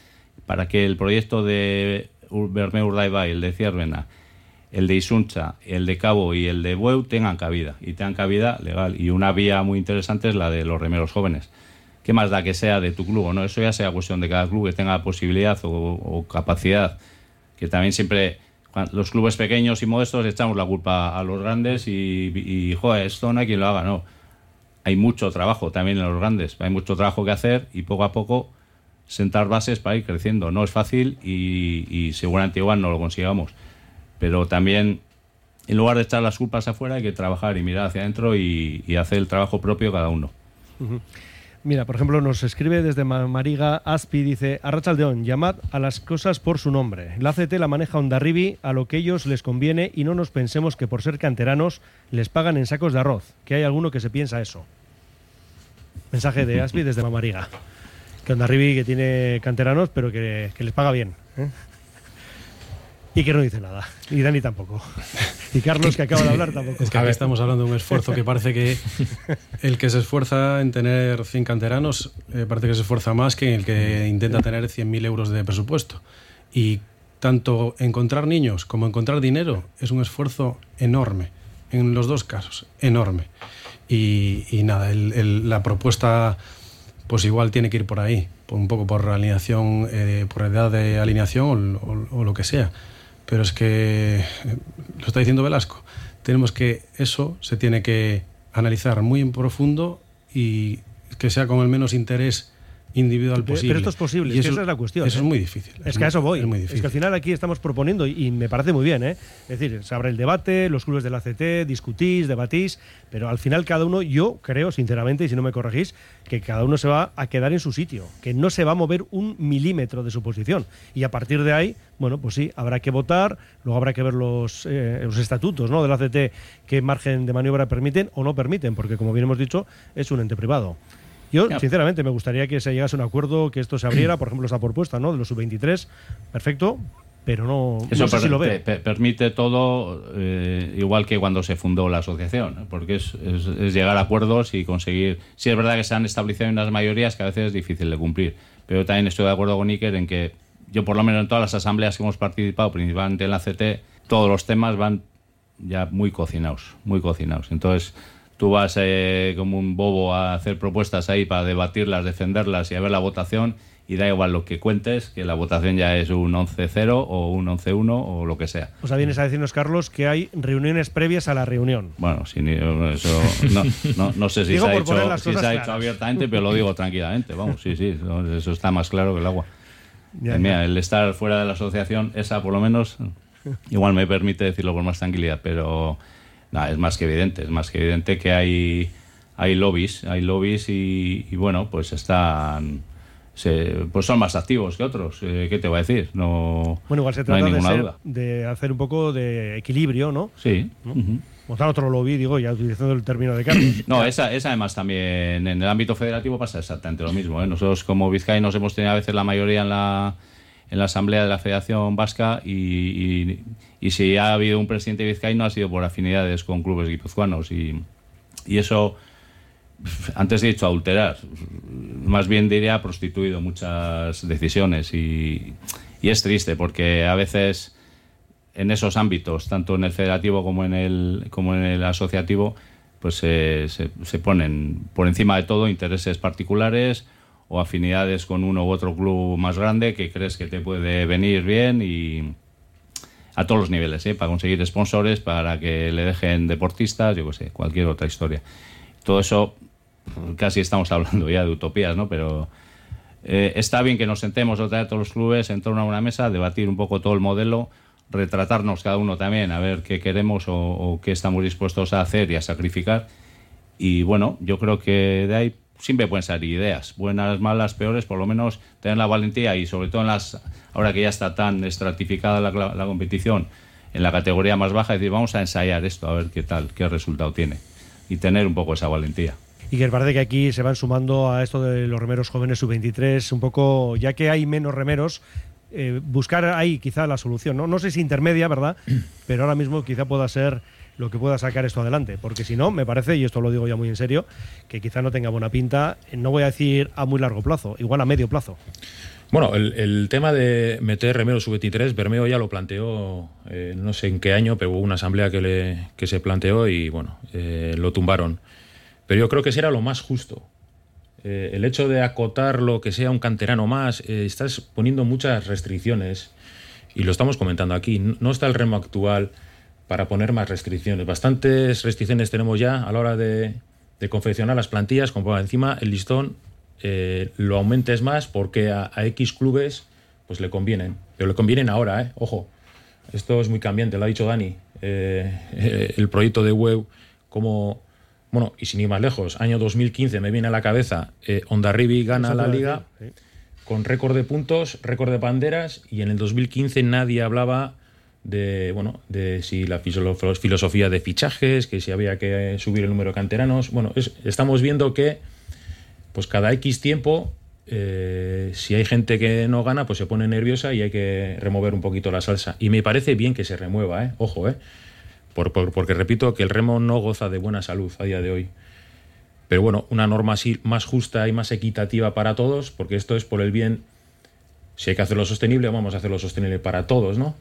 para que el proyecto de Bermeo Urdaibai, el de Ciervena, el de Isuncha, el de Cabo y el de Bueu tengan cabida y tengan cabida legal. Y una vía muy interesante es la de los remeros jóvenes. ¿Qué más da que sea de tu club o no? Eso ya sea cuestión de cada club que tenga posibilidad o, capacidad. Que también siempre los clubes pequeños y modestos echamos la culpa a los grandes y, y joder, esto no hay quien lo haga, no hay mucho trabajo también en los grandes, hay mucho trabajo que hacer y poco a poco sentar bases para ir creciendo. No es fácil y, seguramente igual no lo consigamos, pero también en lugar de echar las culpas afuera hay que trabajar y mirar hacia adentro y, hacer el trabajo propio cada uno. Mira, por ejemplo, nos escribe desde Mariga Aspi, dice, Arrachaldeón, llamad a las cosas por su nombre. La CT la maneja Ondarribi a lo que ellos les conviene y no nos pensemos que por ser canteranos les pagan en sacos de arroz, que hay alguno que se piensa eso. Mensaje de Aspi desde Mamariga. Que Ondarribi que tiene canteranos, pero que, les paga bien. ¿eh? Y que no dice nada. Y Dani tampoco. Y Carlos, que acaba de hablar, tampoco. Es que aquí estamos hablando de un esfuerzo que parece que el que se esfuerza en tener 100 canteranos eh, parece que se esfuerza más que el que intenta tener 100.000 euros de presupuesto. Y tanto encontrar niños como encontrar dinero es un esfuerzo enorme. En los dos casos, enorme. Y, nada, la propuesta pues igual tiene que ir por ahí, un poco por alineación, eh, por edad de alineación o lo que sea pero es que, eh, lo está diciendo Velasco, tenemos que eso se tiene que analizar muy en profundo y que sea con el menos interés individual posible. Pero esto es posible, esa es la cuestión. Eso es ¿eh? muy difícil. Es, que a eso voy. Es, que al final aquí estamos proponiendo, y, me parece muy bien, ¿eh? es decir, se abre el debate, los clubes de la CT, discutís, debatís, pero al final cada uno, yo creo, sinceramente, y si no me corregís, que cada uno se va a quedar en su sitio, que no se va a mover un milímetro de su posición. Y a partir de ahí, bueno, pues sí, habrá que votar, luego habrá que ver los, eh, los estatutos ¿no? de la CT, qué margen de maniobra permiten o no permiten, porque como bien hemos dicho, es un ente privado. Yo, sinceramente, me gustaría que se llegase a un acuerdo, que esto se abriera, por ejemplo, esa propuesta ¿no? de los sub-23, perfecto, pero no, Eso sé si lo ve. permite todo, eh, igual que cuando se fundó la asociación, porque es, llegar a acuerdos y conseguir. Sí, es verdad que se han establecido unas mayorías que a veces es difícil de cumplir, pero también estoy de acuerdo con Iker en que yo, por lo menos en todas las asambleas que hemos participado, principalmente en la CT, todos los temas van ya muy cocinados, muy cocinados. Entonces tú vas eh, como un bobo a hacer propuestas ahí para debatirlas, defenderlas y a ver la votación y da igual lo que cuentes, que la votación ya es un 11-0 o un 11-1 o lo que sea. O sea, vienes a decirnos, Carlos, que hay reuniones previas a la reunión. Bueno, eso, no, sé si, se ha, hecho, si se ha hecho abiertamente, pero lo digo [LAUGHS] tranquilamente. Vamos, sí, sí, eso está más claro que el agua. Mira, el estar fuera de la asociación, esa por lo menos, igual me permite decirlo con más tranquilidad, pero es más que evidente, es más que evidente que hay, hay lobbies, hay lobbies y, bueno, pues están... pues son más activos que otros. Eh, ¿Qué te voy a decir? No, bueno, igual se trata de, de, hacer un poco de equilibrio, ¿no? Sí. Montar otro lobby, digo, ya utilizando el término de Carlos. [COUGHS] no, esa, esa además también en el ámbito federativo pasa exactamente lo mismo. ¿eh? Nosotros como Vizcay nos hemos tenido a veces la mayoría en la, en la Asamblea de la Federación Vasca y, y, si ha habido un presidente vizcaíno ha sido por afinidades con clubes guipuzcoanos y, eso, antes he dicho adulterar, más bien diría prostituido muchas decisiones y es triste porque a veces en esos ámbitos, tanto en el federativo como en el, como en el asociativo, pues se, se ponen por encima de todo intereses particulares o afinidades con uno u otro club más grande que crees que te puede venir bien y a todos los niveles, ¿eh? para conseguir sponsores, para que le dejen deportistas, yo qué sé, cualquier otra historia. Todo eso, casi estamos hablando ya de utopías, ¿no? Pero eh, está bien que nos sentemos otra vez todos los clubes en torno a una mesa, debatir un poco todo el modelo, retratarnos cada uno también, a ver qué queremos o, o qué estamos dispuestos a hacer y a sacrificar. Y bueno, yo creo que de ahí siempre pueden salir ideas, buenas, malas, peores, por lo menos tener la valentía y sobre todo en las, ahora que ya está tan estratificada la, la competición, en la categoría más baja, decir, vamos a ensayar esto, a ver qué tal, qué resultado tiene. Y tener un poco esa valentía. Y que parece que aquí se van sumando a esto de los remeros jóvenes sub-23, un poco, ya que hay menos remeros, eh, buscar ahí quizá la solución. ¿no? no sé si intermedia, ¿verdad? [CLEARS THROAT] Pero ahora mismo quizá pueda ser lo que pueda sacar esto adelante. Porque si no, me parece, y esto lo digo ya muy en serio, que quizá no tenga buena pinta, no voy a decir a muy largo plazo, igual a medio plazo. Bueno, el, tema de meter Remero sub-23, Bermeo ya lo planteó, eh, no sé en qué año, pero hubo una asamblea que, se planteó y bueno, eh, lo tumbaron. Pero yo creo que ese era lo más justo. Eh, el hecho de acotar lo que sea un canterano más, estás poniendo muchas restricciones y lo estamos comentando aquí. No está el remo actual para poner más restricciones. Bastantes restricciones tenemos ya a la hora de, de confeccionar las plantillas, como encima el listón eh, lo aumentes más porque a, a, X clubes pues le convienen. Pero le convienen ahora, ¿eh? Ojo, esto es muy cambiante, lo ha dicho Dani. Eh, el proyecto de web, como... Bueno, y sin ir más lejos, año 2015 me viene a la cabeza, Ondarribi gana la liga con récord de puntos, récord de banderas, y en el 2015 nadie hablaba de bueno de si la filosofía de fichajes, que si había que subir el número de canteranos. Bueno, es, estamos viendo que pues cada X tiempo, eh, si hay gente que no gana, pues se pone nerviosa y hay que remover un poquito la salsa. Y me parece bien que se remueva, ¿eh? ojo, ¿eh? Por, por, porque repito que el remo no goza de buena salud a día de hoy. Pero bueno, una norma así más justa y más equitativa para todos, porque esto es por el bien. Si hay que hacerlo sostenible, vamos a hacerlo sostenible para todos, ¿no?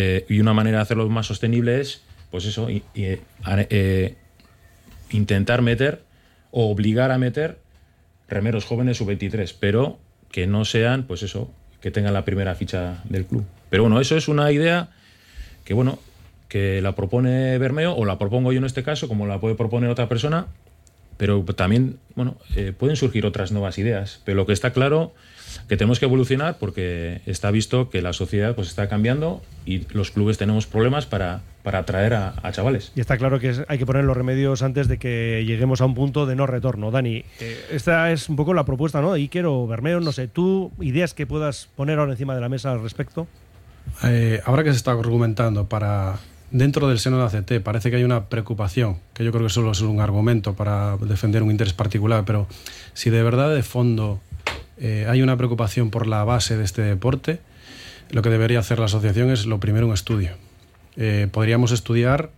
Eh, y una manera de hacerlo más sostenible es, pues eso, eh, intentar meter o obligar a meter remeros jóvenes sub-23, pero que no sean, pues eso, que tengan la primera ficha del club. Pero bueno, eso es una idea que, bueno, que la propone Bermeo, o la propongo yo en este caso, como la puede proponer otra persona, pero también, bueno, eh, pueden surgir otras nuevas ideas. Pero lo que está claro que tenemos que evolucionar porque está visto que la sociedad pues está cambiando y los clubes tenemos problemas para, para atraer a, a chavales. Y está claro que es, hay que poner los remedios antes de que lleguemos a un punto de no retorno. Dani, eh, esta es un poco la propuesta, ¿no? Iker o Bermeo, no sé, ¿tú ideas que puedas poner ahora encima de la mesa al respecto? Eh, ahora que se está argumentando para dentro del seno de ACT parece que hay una preocupación, que yo creo que solo es un argumento para defender un interés particular, pero si de verdad de fondo eh, hay una preocupación por la base de este deporte, lo que debería hacer la asociación es lo primero un estudio. Eh, podríamos estudiar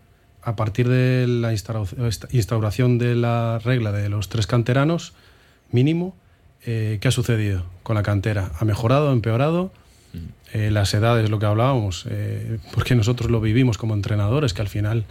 a partir de la instauración de la regla de los tres canteranos mínimo, eh, ¿qué ha sucedido con la cantera? ¿Ha mejorado, ha empeorado? Eh, las edades, lo que hablábamos, eh, porque nosotros lo vivimos como entrenadores, que al final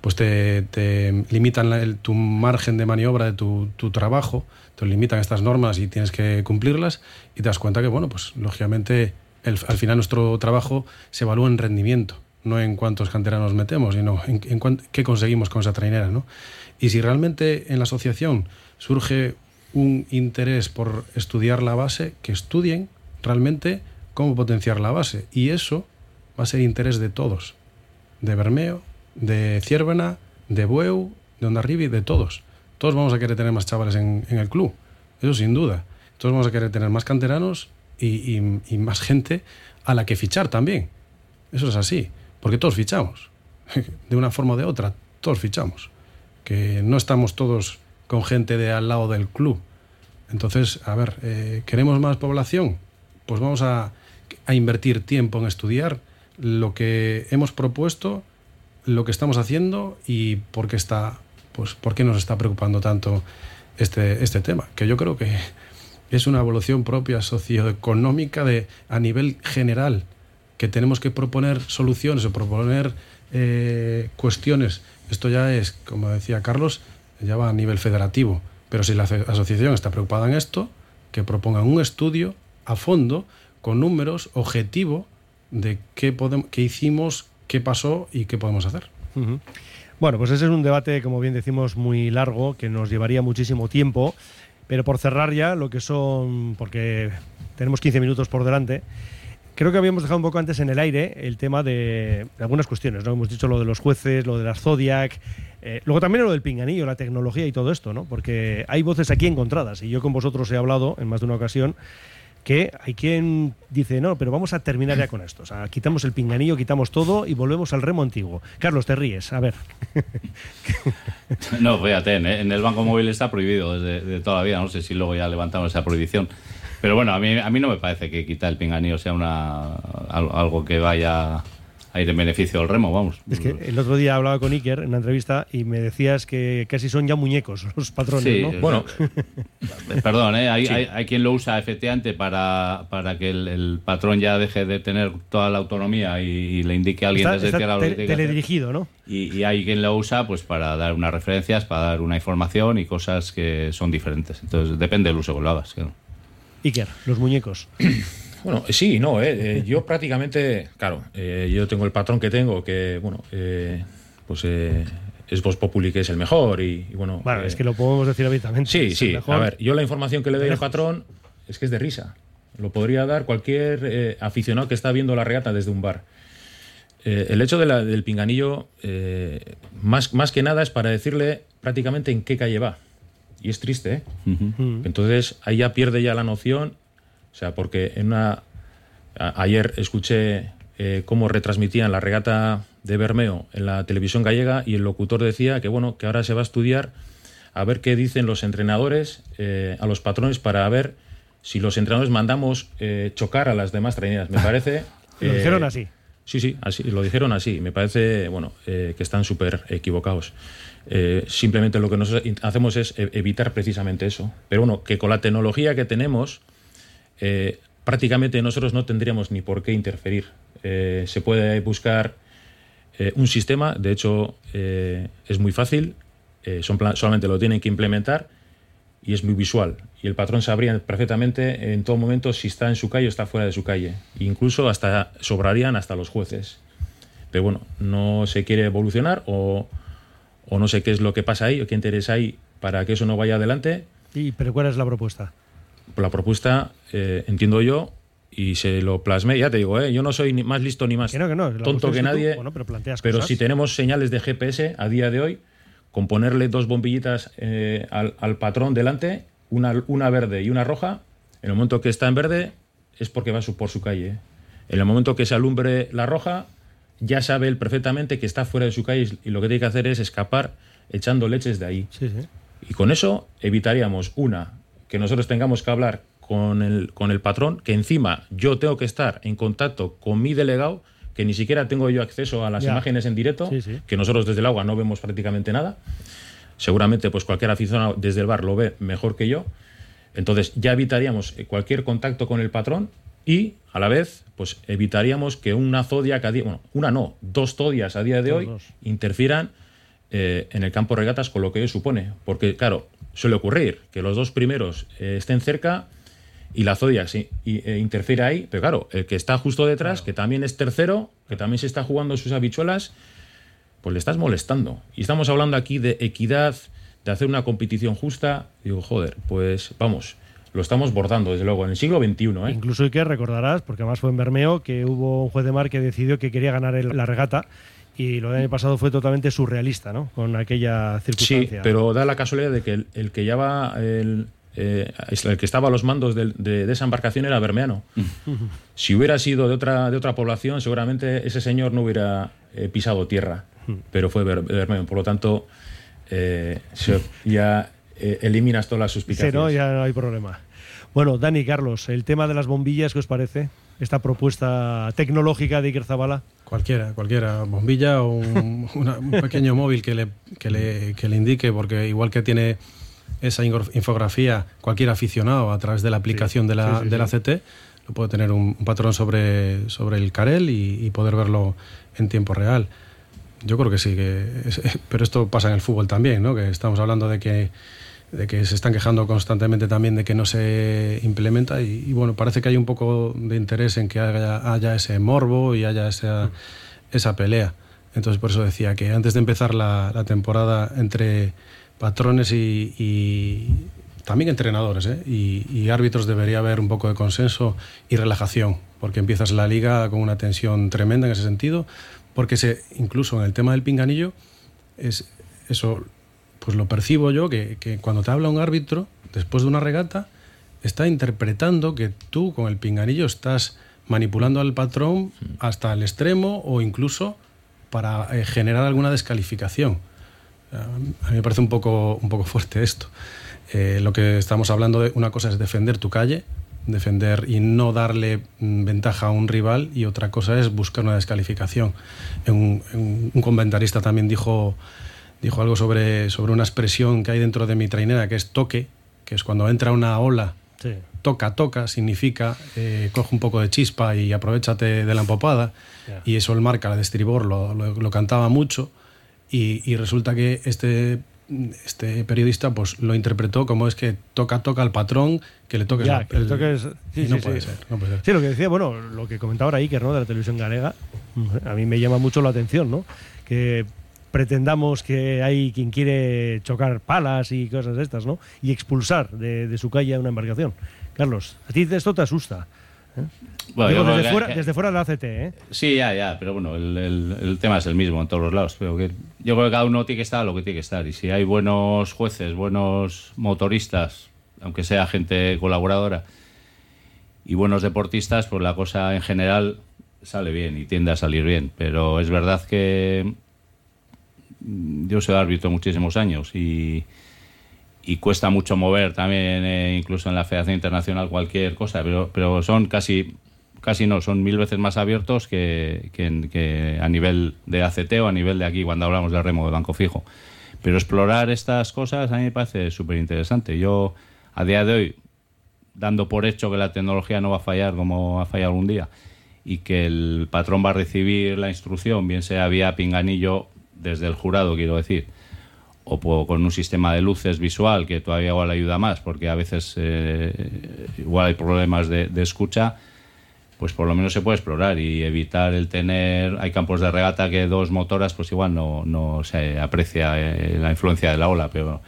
pues te, te limitan la, el, tu margen de maniobra de tu, tu, trabajo, te limitan estas normas y tienes que cumplirlas y te das cuenta que, bueno, pues lógicamente al final nuestro trabajo se evalúa en rendimiento, no en cuántos canteranos metemos, sino en, en qué conseguimos con esa trainera, ¿no? Y si realmente en la asociación surge un interés por estudiar la base, que estudien realmente cómo potenciar la base. Y eso va a ser interés de todos. De Bermeo, de Ciervena, de Bueu, de Ondarribi, de todos. Todos vamos a querer tener más chavales en, el club. Eso sin duda. Todos vamos a querer tener más canteranos y, más gente a la que fichar también. Eso es así. Porque todos fichamos. [LAUGHS] De una forma o de otra, todos fichamos. Que no estamos todos con gente de al lado del club. Entonces, a ver, eh, ¿queremos más población? Pues vamos a, a invertir tiempo en estudiar lo que hemos propuesto, lo que estamos haciendo y por qué está, pues, por qué nos está preocupando tanto este, este tema. Que yo creo que es una evolución propia socioeconómica de, a nivel general, que tenemos que proponer soluciones o proponer eh, cuestiones. Esto ya es, como decía Carlos, ya va a nivel federativo. Pero si la asociación está preocupada en esto, que propongan un estudio a fondo con números objetivo de qué, podemos, qué hicimos, qué pasó y qué podemos hacer. Bueno, pues ese es un debate, como bien decimos, muy largo, que nos llevaría muchísimo tiempo. Pero por cerrar ya lo que son, porque tenemos 15 minutos por delante, creo que habíamos dejado un poco antes en el aire el tema de, algunas cuestiones, ¿no? Hemos dicho lo de los jueces, lo de las Zodiac, eh, luego también lo del pinganillo, la tecnología y todo esto, ¿no? Porque hay voces aquí encontradas y yo con vosotros he hablado en más de una ocasión que hay quien dice, no, pero vamos a terminar ya con esto. O sea, quitamos el pinganillo, quitamos todo y volvemos al remo antiguo. Carlos, te ríes, a ver. [LAUGHS] no, fíjate, en el banco móvil está prohibido desde toda la vida. No sé si luego ya levantamos esa prohibición. Pero bueno, a mí, a mí no me parece que quitar el pinganillo sea una, algo que vaya ir en beneficio del remo, vamos. Es que el otro día hablaba con Iker en una entrevista y me decías que casi son ya muñecos [LAUGHS] los patrones, sí, ¿no? Bueno, [LAUGHS] perdón, ¿eh? hay, hay, quien lo usa efectivamente para, para que el, patrón ya deje de tener toda la autonomía y, le indique a alguien desde está te, teledirigido, ¿no? Y, y, hay quien lo usa pues para dar unas referencias, para dar una información y cosas que son diferentes. Entonces depende del uso que lo hagas. Claro. Iker, los muñecos. [COUGHS] Bueno, sí, no, eh, eh, yo [LAUGHS] prácticamente, claro, eh, yo tengo el patrón que tengo, que, bueno, pues es Voz Populi que es el mejor y, bueno... Bueno, es que lo podemos decir abiertamente. Sí, sí, a ver, yo la información que le doy al patrón es que es de risa. Lo podría dar cualquier aficionado que está viendo la regata desde un bar. el hecho del pinganillo, más, más que nada es para decirle prácticamente en qué calle va. Y es triste, ¿eh? Entonces ahí ya pierde ya la noción o sea, porque en una ayer escuché eh, cómo retransmitían la regata de Bermeo en la televisión gallega y el locutor decía que bueno que ahora se va a estudiar a ver qué dicen los entrenadores eh, a los patrones para ver si los entrenadores mandamos eh, chocar a las demás traineras. Me parece. [LAUGHS] lo dijeron así. Sí, sí, así, lo dijeron así. Me parece bueno que están súper equivocados. simplemente lo que nosotros hacemos es e-, evitar precisamente eso. Pero bueno, que con la tecnología que tenemos eh, prácticamente nosotros no tendríamos ni por qué interferir. Eh, se puede buscar eh, un sistema, de hecho es muy fácil, solamente lo tienen que implementar y es muy visual. Y el patrón sabría perfectamente en todo momento si está en su calle o está fuera de su calle. incluso hasta sobrarían hasta los jueces. Pero bueno, no se quiere evolucionar o, o no sé qué es lo que pasa ahí o qué interés hay para que eso no vaya adelante. ¿Y pero cuál es la propuesta? La propuesta, eh, entiendo yo, y se lo plasmé. Ya te digo, ¿eh? yo no soy ni más listo ni más tonto que nadie, pero, si tenemos señales de GPS a día de hoy, con ponerle dos bombillitas eh, al, patrón delante, una, una verde y una roja, en el momento que está en verde es porque va por su calle. En el momento que se alumbre la roja, ya sabe él perfectamente que está fuera de su calle y lo que tiene que hacer es escapar echando leches de ahí. Y con eso evitaríamos una, que nosotros tengamos que hablar con el, con el patrón, que encima yo tengo que estar en contacto con mi delegado, que ni siquiera tengo yo acceso a las imágenes en directo, que nosotros desde el agua no vemos prácticamente nada. Seguramente pues cualquier aficionado desde el bar lo ve mejor que yo. Entonces ya evitaríamos cualquier contacto con el patrón y a la vez pues evitaríamos que una zodia, bueno, una no, dos zodias a día de hoy interfieran eh, en el campo regatas con lo que ello supone. Porque claro, suele ocurrir que los dos primeros eh, estén cerca y la Zodiac sí, y, eh, interfiere ahí, pero claro, el que está justo detrás, que también es tercero, que también se está jugando sus habichuelas, pues le estás molestando. Y estamos hablando aquí de equidad, de hacer una competición justa. Digo, joder, pues vamos, lo estamos bordando, desde luego, en el siglo XXI. ¿eh? Incluso hay que recordarás, porque además fue en Bermeo, que hubo un juez de mar que decidió que quería ganar la regata y lo del año pasado fue totalmente surrealista, ¿no? Con aquella circunstancia. Sí, pero da la casualidad de que el, que lleva el, eh, el que estaba a los mandos de, esa embarcación era bermeano. [LAUGHS] si hubiera sido de otra, de otra población, seguramente ese señor no hubiera eh, pisado tierra, pero fue bermeano. Por lo tanto, eh, ya eliminas todas las suspicacias. Sí, no, ya no hay problema. Bueno, Dani, Carlos, el tema de las bombillas, ¿qué os parece? Esta propuesta tecnológica de Iker Zabala. Cualquiera, cualquiera. Bombilla o [LAUGHS] un, pequeño móvil que le, que, le, que le indique, porque igual que tiene esa infografía cualquier aficionado a través de la aplicación de, la, de la CT, lo puede tener un, patrón sobre, sobre el Carel y, poder verlo en tiempo real. Yo creo que sí, que [LAUGHS] pero esto pasa en el fútbol también, ¿no? que estamos hablando de que de que se están quejando constantemente también de que no se implementa y, bueno, parece que hay un poco de interés en que haya, ese morbo y haya esa, esa, pelea. Entonces por eso decía que antes de empezar la, temporada entre patrones y, también entrenadores ¿eh? y, árbitros debería haber un poco de consenso y relajación, porque empiezas la liga con una tensión tremenda en ese sentido, porque se, incluso en el tema del pinganillo, es eso, pues lo percibo yo, que, que cuando te habla un árbitro, después de una regata, está interpretando que tú con el pinganillo estás manipulando al patrón hasta el extremo o incluso para eh, generar alguna descalificación. A mí me parece un poco, un poco fuerte esto. Eh, lo que estamos hablando de una cosa es defender tu calle, defender y no darle mm, ventaja a un rival y otra cosa es buscar una descalificación. Un, un, comentarista también dijo, dijo algo sobre, sobre una expresión que hay dentro de mi trainera que es toque, que es cuando entra una ola, toca, toca, significa eh, coge un poco de chispa y aprovechate de la empopada. Y eso el marca de estribor lo, lo, cantaba mucho. Y, y, resulta que este, este periodista pues lo interpretó como es que toca, toca al patrón, que le toques. Ya, que le toques... Sí, no, puede Ser, no, puede ser, Sí, lo que decía, bueno, lo que comentaba ahora Iker, ¿no? De la televisión galega, a mí me llama mucho la atención, ¿no? Que pretendamos que hay quien quiere chocar palas y cosas de estas, ¿no? Y expulsar de, su calle a una embarcación. Carlos, ¿a ti esto te asusta? ¿Eh? desde, fuera, desde, fuera, de la ACT, ¿eh? Sí, ya, ya, pero bueno, el, tema es el mismo en todos los lados. Pero que, yo creo que cada uno tiene que estar a lo que tiene que estar. Y si hay buenos jueces, buenos motoristas, aunque sea gente colaboradora, y buenos deportistas, pues la cosa en general sale bien y tiende a salir bien. Pero es verdad que yo soy árbitro muchísimos años y, y cuesta mucho mover también, eh, incluso en la Federación Internacional, cualquier cosa, pero, pero son casi, casi no, son mil veces más abiertos que, que, a nivel de ACT o a nivel de aquí cuando hablamos de remo de banco fijo. Pero explorar estas cosas a mí me parece súper interesante. Yo, a día de hoy, dando por hecho que la tecnología no va a fallar como ha fallado algún día y que el patrón va a recibir la instrucción, bien sea vía pinganillo desde el jurado, quiero decir, o con un sistema de luces visual que todavía igual ayuda más, porque a veces eh, igual hay problemas de, escucha, pues por lo menos se puede explorar y evitar el tener, hay campos de regata que dos motoras, pues igual no, no se aprecia eh, la influencia de la ola, pero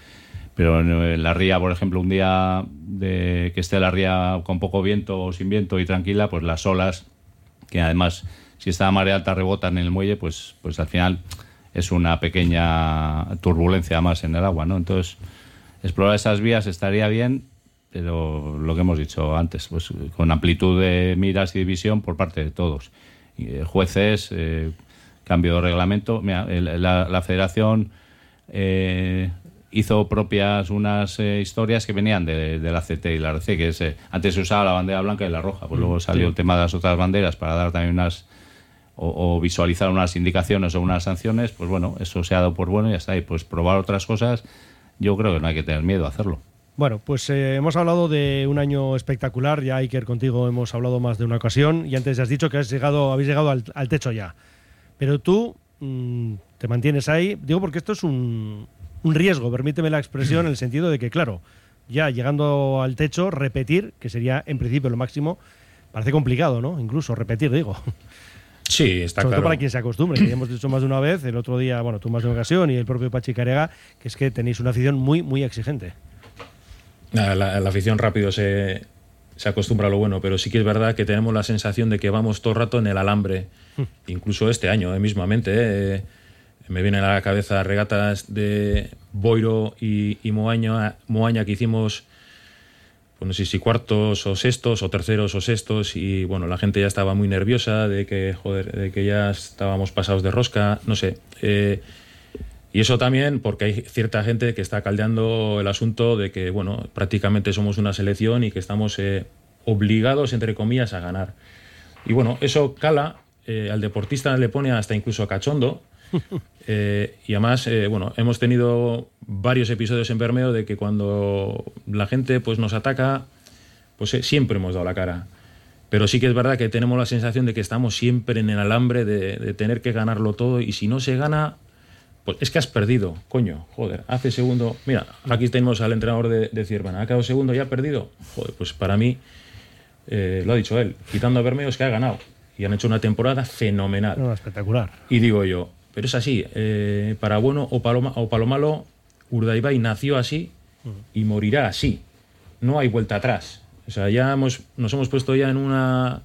pero en la ría, por ejemplo, un día de que esté la ría con poco viento o sin viento y tranquila, pues las olas, que además si está marea alta rebotan en el muelle, pues, pues al final es una pequeña turbulencia más en el agua, ¿no? Entonces, explorar esas vías estaría bien, pero lo que hemos dicho antes, pues con amplitud de miras y división por parte de todos. Eh, jueces, eh, cambio de reglamento. Mira, la, federación eh, hizo propias unas historias que venían de, la CT y la RC, que es, antes se usaba la bandera blanca y la roja, pues luego salió el tema de las otras banderas para dar también unas o, visualizar unas indicaciones o unas sanciones, pues bueno, eso se ha dado por bueno y ya está. Y pues probar otras cosas, yo creo que no hay que tener miedo a hacerlo. Bueno, pues eh, hemos hablado de un año espectacular, ya Iker contigo hemos hablado más de una ocasión y antes has dicho que has llegado, habéis llegado al, techo ya. Pero tú mm, te mantienes ahí, digo porque esto es un, un riesgo, permíteme la expresión, en el sentido de que, claro, ya llegando al techo, repetir, que sería en principio lo máximo, parece complicado, ¿no? Incluso repetir, digo. Sí, está Sobre todo para quien se acostumbre, que ya hemos dicho más de una vez, el otro día, bueno, tú más de una ocasión y el propio Pachi Carega, que es que tenéis una afición muy, muy exigente. La, afición rápido se, se, acostumbra a lo bueno, pero sí que es verdad que tenemos la sensación de que vamos todo el rato en el alambre, hmm. incluso este año, eh, mismamente. Eh, me vienen a la cabeza regatas de Boiro y, y Moaña, Moaña que hicimos pues no sé si cuartos o sextos o terceros o sextos y bueno, la gente ya estaba muy nerviosa de que, joder, de que ya estábamos pasados de rosca, no sé. Eh, y eso también porque hay cierta gente que está caldeando el asunto de que, bueno, prácticamente somos una selección y que estamos eh, obligados, entre comillas, a ganar. Y bueno, eso cala, eh, al deportista le pone hasta incluso cachondo, [LAUGHS] Eh, y además, eh, bueno, hemos tenido varios episodios en Bermeo de que cuando la gente pues, nos ataca, pues eh, siempre hemos dado la cara. Pero sí que es verdad que tenemos la sensación de que estamos siempre en el alambre de, tener que ganarlo todo y si no se gana, pues es que has perdido, coño, joder, hace segundo, mira, aquí tenemos al entrenador de, de Ciervana, ha quedado segundo y ha perdido, joder, pues para mí, lo ha dicho él, quitando a Bermeo es que ha ganado y han hecho una temporada fenomenal. espectacular. Y digo yo, pero es así, eh, para bueno o para, lo, o para lo malo, Urdaibai nació así y morirá así. No hay vuelta atrás. O sea, ya hemos, nos hemos puesto ya en una,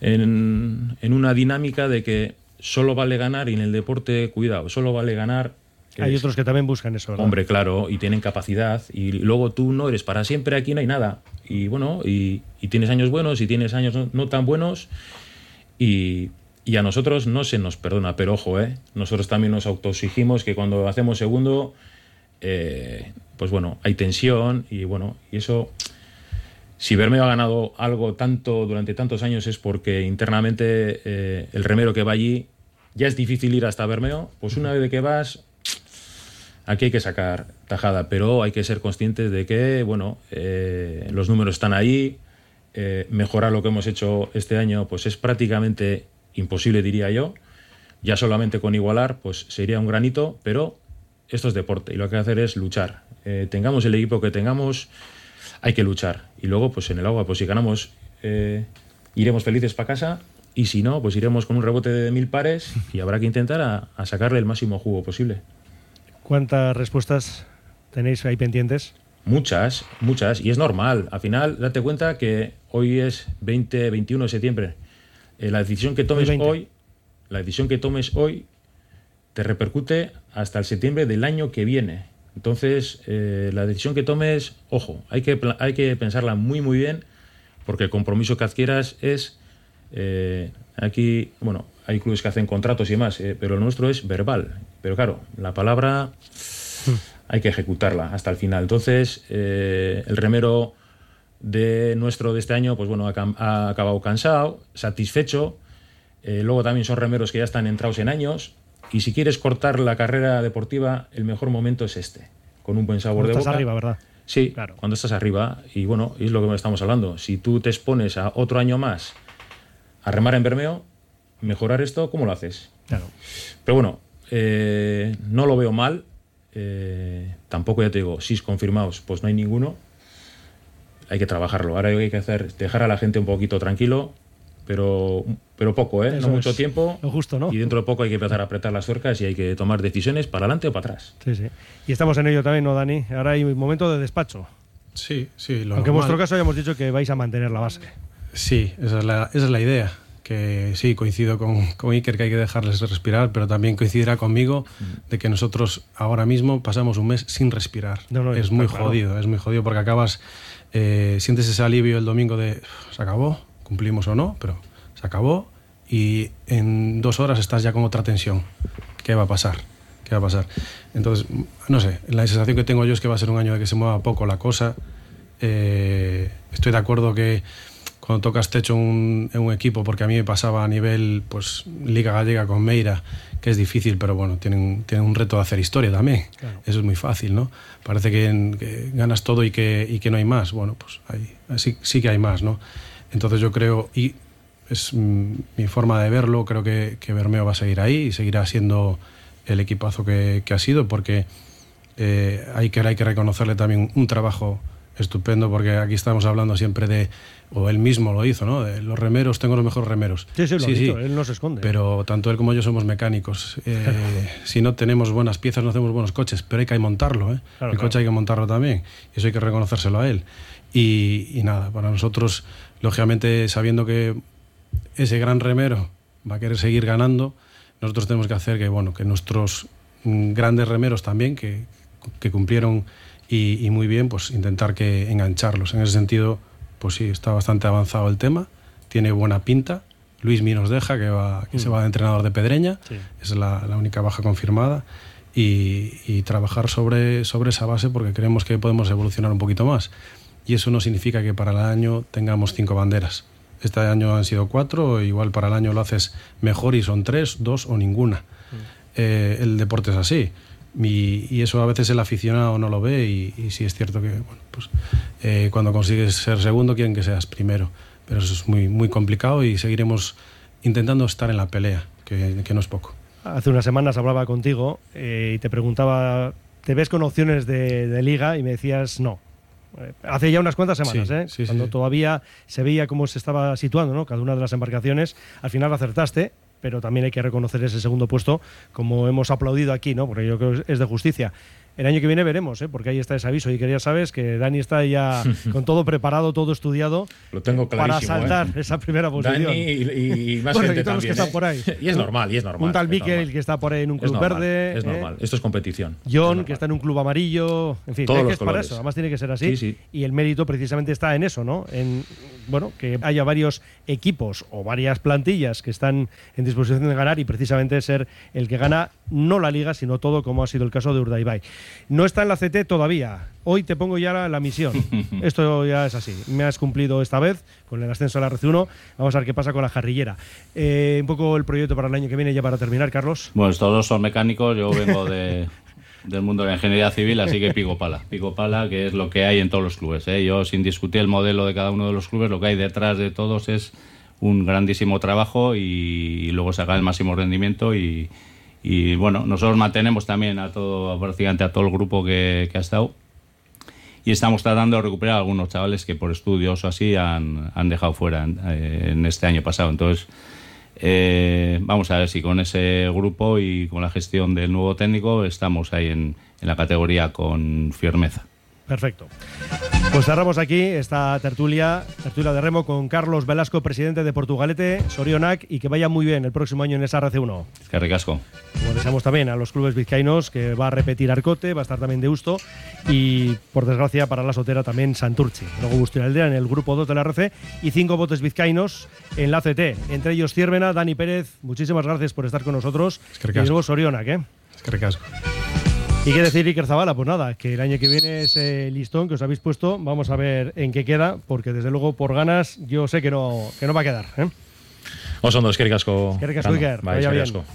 en, en una dinámica de que solo vale ganar y en el deporte, cuidado, solo vale ganar. Hay es- otros que también buscan eso, ¿verdad? Hombre, claro, y tienen capacidad. Y luego tú no eres para siempre, aquí no hay nada. Y bueno, y, y tienes años buenos y tienes años no, no tan buenos. Y, y a nosotros no se nos perdona, pero ojo, ¿eh? nosotros también nos autoexigimos que cuando hacemos segundo, eh, pues bueno, hay tensión y bueno, y eso. Si Bermeo ha ganado algo tanto durante tantos años es porque internamente eh, el remero que va allí ya es difícil ir hasta Bermeo. Pues una vez que vas, aquí hay que sacar tajada, pero hay que ser conscientes de que, bueno, eh, los números están ahí, mejorar lo que hemos hecho este año, pues es prácticamente imposible, diría yo. Ya solamente con igualar, pues sería un granito, pero esto es deporte y lo que hay que hacer es luchar. Eh, tengamos el equipo que tengamos, hay que luchar. Y luego, pues en el agua, pues si ganamos, eh, iremos felices para casa. Y si no, pues iremos con un rebote de mil pares y habrá que intentar a- a sacarle el máximo jugo posible. ¿Cuántas respuestas tenéis ahí pendientes? Muchas, muchas, y es normal. Al final, date cuenta que hoy es 20, 21 de septiembre. Eh, la decisión que tomes 20. hoy, la decisión que tomes hoy, te repercute hasta el septiembre del año que viene. Entonces, eh, la decisión que tomes, ojo, hay que, hay que pensarla muy, muy bien, porque el compromiso que adquieras es. eh, aquí, bueno, hay clubes que hacen contratos y eh, pero el nuestro es verbal. Pero claro, la palabra hay que ejecutarla hasta el final. Entonces, el remero de nuestro de este año, pues bueno, ha, ha acabado cansado, satisfecho. Eh, luego también son remeros que ya están entrados en años. Y si quieres cortar la carrera deportiva, el mejor momento es este, con un buen sabor Cuando de estás boca. arriba, ¿verdad? Sí, Claro. cuando estás arriba. Y bueno, es lo que estamos hablando. Si tú te expones a otro año más a remar en Bermeo, mejorar esto, ¿cómo lo haces? Claro. Pero bueno, eh, no lo veo mal. Eh, tampoco ya te digo, SIS confirmados, pues no hay ninguno. Hay que trabajarlo. Ahora hay que hacer, dejar a la gente un poquito tranquilo, pero, pero poco, ¿eh? Eso no mucho tiempo. lo justo, ¿no? Y dentro de poco hay que empezar a apretar las tuercas y hay que tomar decisiones para adelante o para atrás. Sí, sí. Y estamos en ello también, ¿no, Dani? Ahora hay un momento de despacho. Sí, sí. Lo Aunque en vuestro caso ya hemos dicho que vais a mantener la base. Sí, esa es la, esa es la idea. Que sí, coincido con, con Iker que hay que dejarles respirar, pero también coincidirá conmigo de que nosotros ahora mismo pasamos un mes sin respirar. No, no, es muy claro. jodido, es muy jodido porque acabas, eh, sientes ese alivio el domingo de se acabó, cumplimos o no, pero se acabó y en dos horas estás ya con otra tensión. ¿Qué va a pasar? ¿Qué va a pasar? Entonces, no sé, la sensación que tengo yo es que va a ser un año de que se mueva poco la cosa. Eh, estoy de acuerdo que cuando tocas techo un, en un equipo, porque a mí me pasaba a nivel pues Liga Gallega con Meira, que es difícil, pero bueno, tienen, tienen un reto de hacer historia también. Claro. Eso es muy fácil, ¿no? Parece que, que ganas todo y que, y que no hay más. Bueno, pues hay, sí, sí que hay más, ¿no? Entonces yo creo, y es mi forma de verlo, creo que, que Bermeo va a seguir ahí y seguirá siendo el equipazo que, que ha sido, porque eh, hay, que, hay que reconocerle también un trabajo estupendo, porque aquí estamos hablando siempre de, o él mismo lo hizo, ¿no? De los remeros, tengo los mejores remeros. Sí, sí, lo ha dicho, él no se esconde. Pero tanto él como yo somos mecánicos. Eh, [LAUGHS] si no tenemos buenas piezas, no hacemos buenos coches, pero hay que montarlo, ¿eh? Claro, el coche claro. hay que montarlo también. Y eso hay que reconocérselo a él. Y, y nada, para nosotros, lógicamente, sabiendo que ese gran remero va a querer seguir ganando, nosotros tenemos que hacer que, bueno, que nuestros mm, grandes remeros también, que, que cumplieron y, y muy bien, pues intentar que engancharlos. En ese sentido, pues sí, está bastante avanzado el tema, tiene buena pinta. Luis Mi nos deja, que, va, que se va de entrenador de Pedreña, Sí. es la, la única baja confirmada, y, y trabajar sobre, sobre esa base porque creemos que podemos evolucionar un poquito más. Y eso no significa que para el año tengamos cinco banderas. Este año han sido cuatro, igual para el año lo haces mejor y son tres, dos o ninguna. Eh, el deporte es así. Y, y eso a veces el aficionado no lo ve y, y sí es cierto que bueno, pues, eh, cuando consigues ser segundo quieren que seas primero. Pero eso es muy, muy complicado y seguiremos intentando estar en la pelea, que, que no es poco. Hace unas semanas hablaba contigo eh, y te preguntaba, ¿te ves con opciones de, de liga? Y me decías no. Eh, Hace ya unas cuantas semanas, Sí, ¿eh? sí, sí, cuando sí. todavía se veía cómo se estaba situando ¿no? cada una de las embarcaciones. Al final acertaste, pero también hay que reconocer ese segundo puesto, como hemos aplaudido aquí, ¿no? porque yo creo que es de justicia. El año que viene veremos, ¿eh? porque ahí está ese aviso y que ya sabes que Dani está ya [LAUGHS] con todo preparado, todo estudiado Lo tengo para clarísimo. saltar ¿eh? esa primera posición. Dani y, y [LAUGHS] más Bueno, gente y todos los también, que están ¿eh? por ahí. [LAUGHS] Y es normal, y es normal. Un tal es Miquel normal. que está por ahí en un Es club normal, verde. Es ¿eh? normal. Esto es competición. Es John, normal. que está en un club amarillo, en fin, Todos es que los es para colores. eso, además tiene que ser así. Sí, sí. Y el mérito precisamente está en eso, ¿no? En bueno, que haya varios equipos o varias plantillas que están en disposición de ganar y precisamente ser el que gana no la liga, sino todo, como ha sido el caso de Urdaibai. No está en la CT todavía. Hoy te pongo ya la, la misión. [LAUGHS] Esto ya es así. Me has cumplido esta vez con el ascenso a la RC1. Vamos a ver qué pasa con la jarrillera. Eh, un poco el proyecto para el año que viene, ya para terminar, Carlos. Bueno, estos dos son mecánicos, yo vengo de, [LAUGHS] del mundo de la ingeniería civil, así que pico pala. Pico pala, que es lo que hay en todos los clubes. ¿eh? Yo, sin discutir el modelo de cada uno de los clubes, lo que hay detrás de todos es un grandísimo trabajo y, y luego sacar el máximo rendimiento y, y, bueno, nosotros mantenemos también a todo, prácticamente a todo el grupo que, que ha estado y estamos tratando de recuperar a algunos chavales que por estudios o así han, han dejado fuera en, eh, en este año pasado. Entonces, eh, vamos a ver si con ese grupo y con la gestión del nuevo técnico estamos ahí en, en la categoría con firmeza. Perfecto. Pues cerramos aquí esta tertulia, tertulia de remo con Carlos Velasco, presidente de Portugalete, Sorionac, y que vaya muy bien el próximo año en esa RC1. Es que ricasco. Como deseamos también a los clubes vizcaínos, que va a repetir Arcote, va a estar también de Usto, y por desgracia para la sotera también Santurchi. Luego Bustiraldea en el grupo 2 de la RC y cinco botes vizcaínos en la CT. Entre ellos Ciervena, Dani Pérez, muchísimas gracias por estar con nosotros. Es que y ricasco. luego Sorionac, ¿eh? Es que ricasco. ¿Y qué decir Iker Zabala? Pues nada, que el año que viene ese listón que os habéis puesto, vamos a ver en qué queda, porque desde luego por ganas yo sé que no, que no va a quedar. ¿eh? Oso ondo, eskerrik asko. Eskerrik asko, Fernando. Iker. Bai, Vaya eskerrik bien. asko.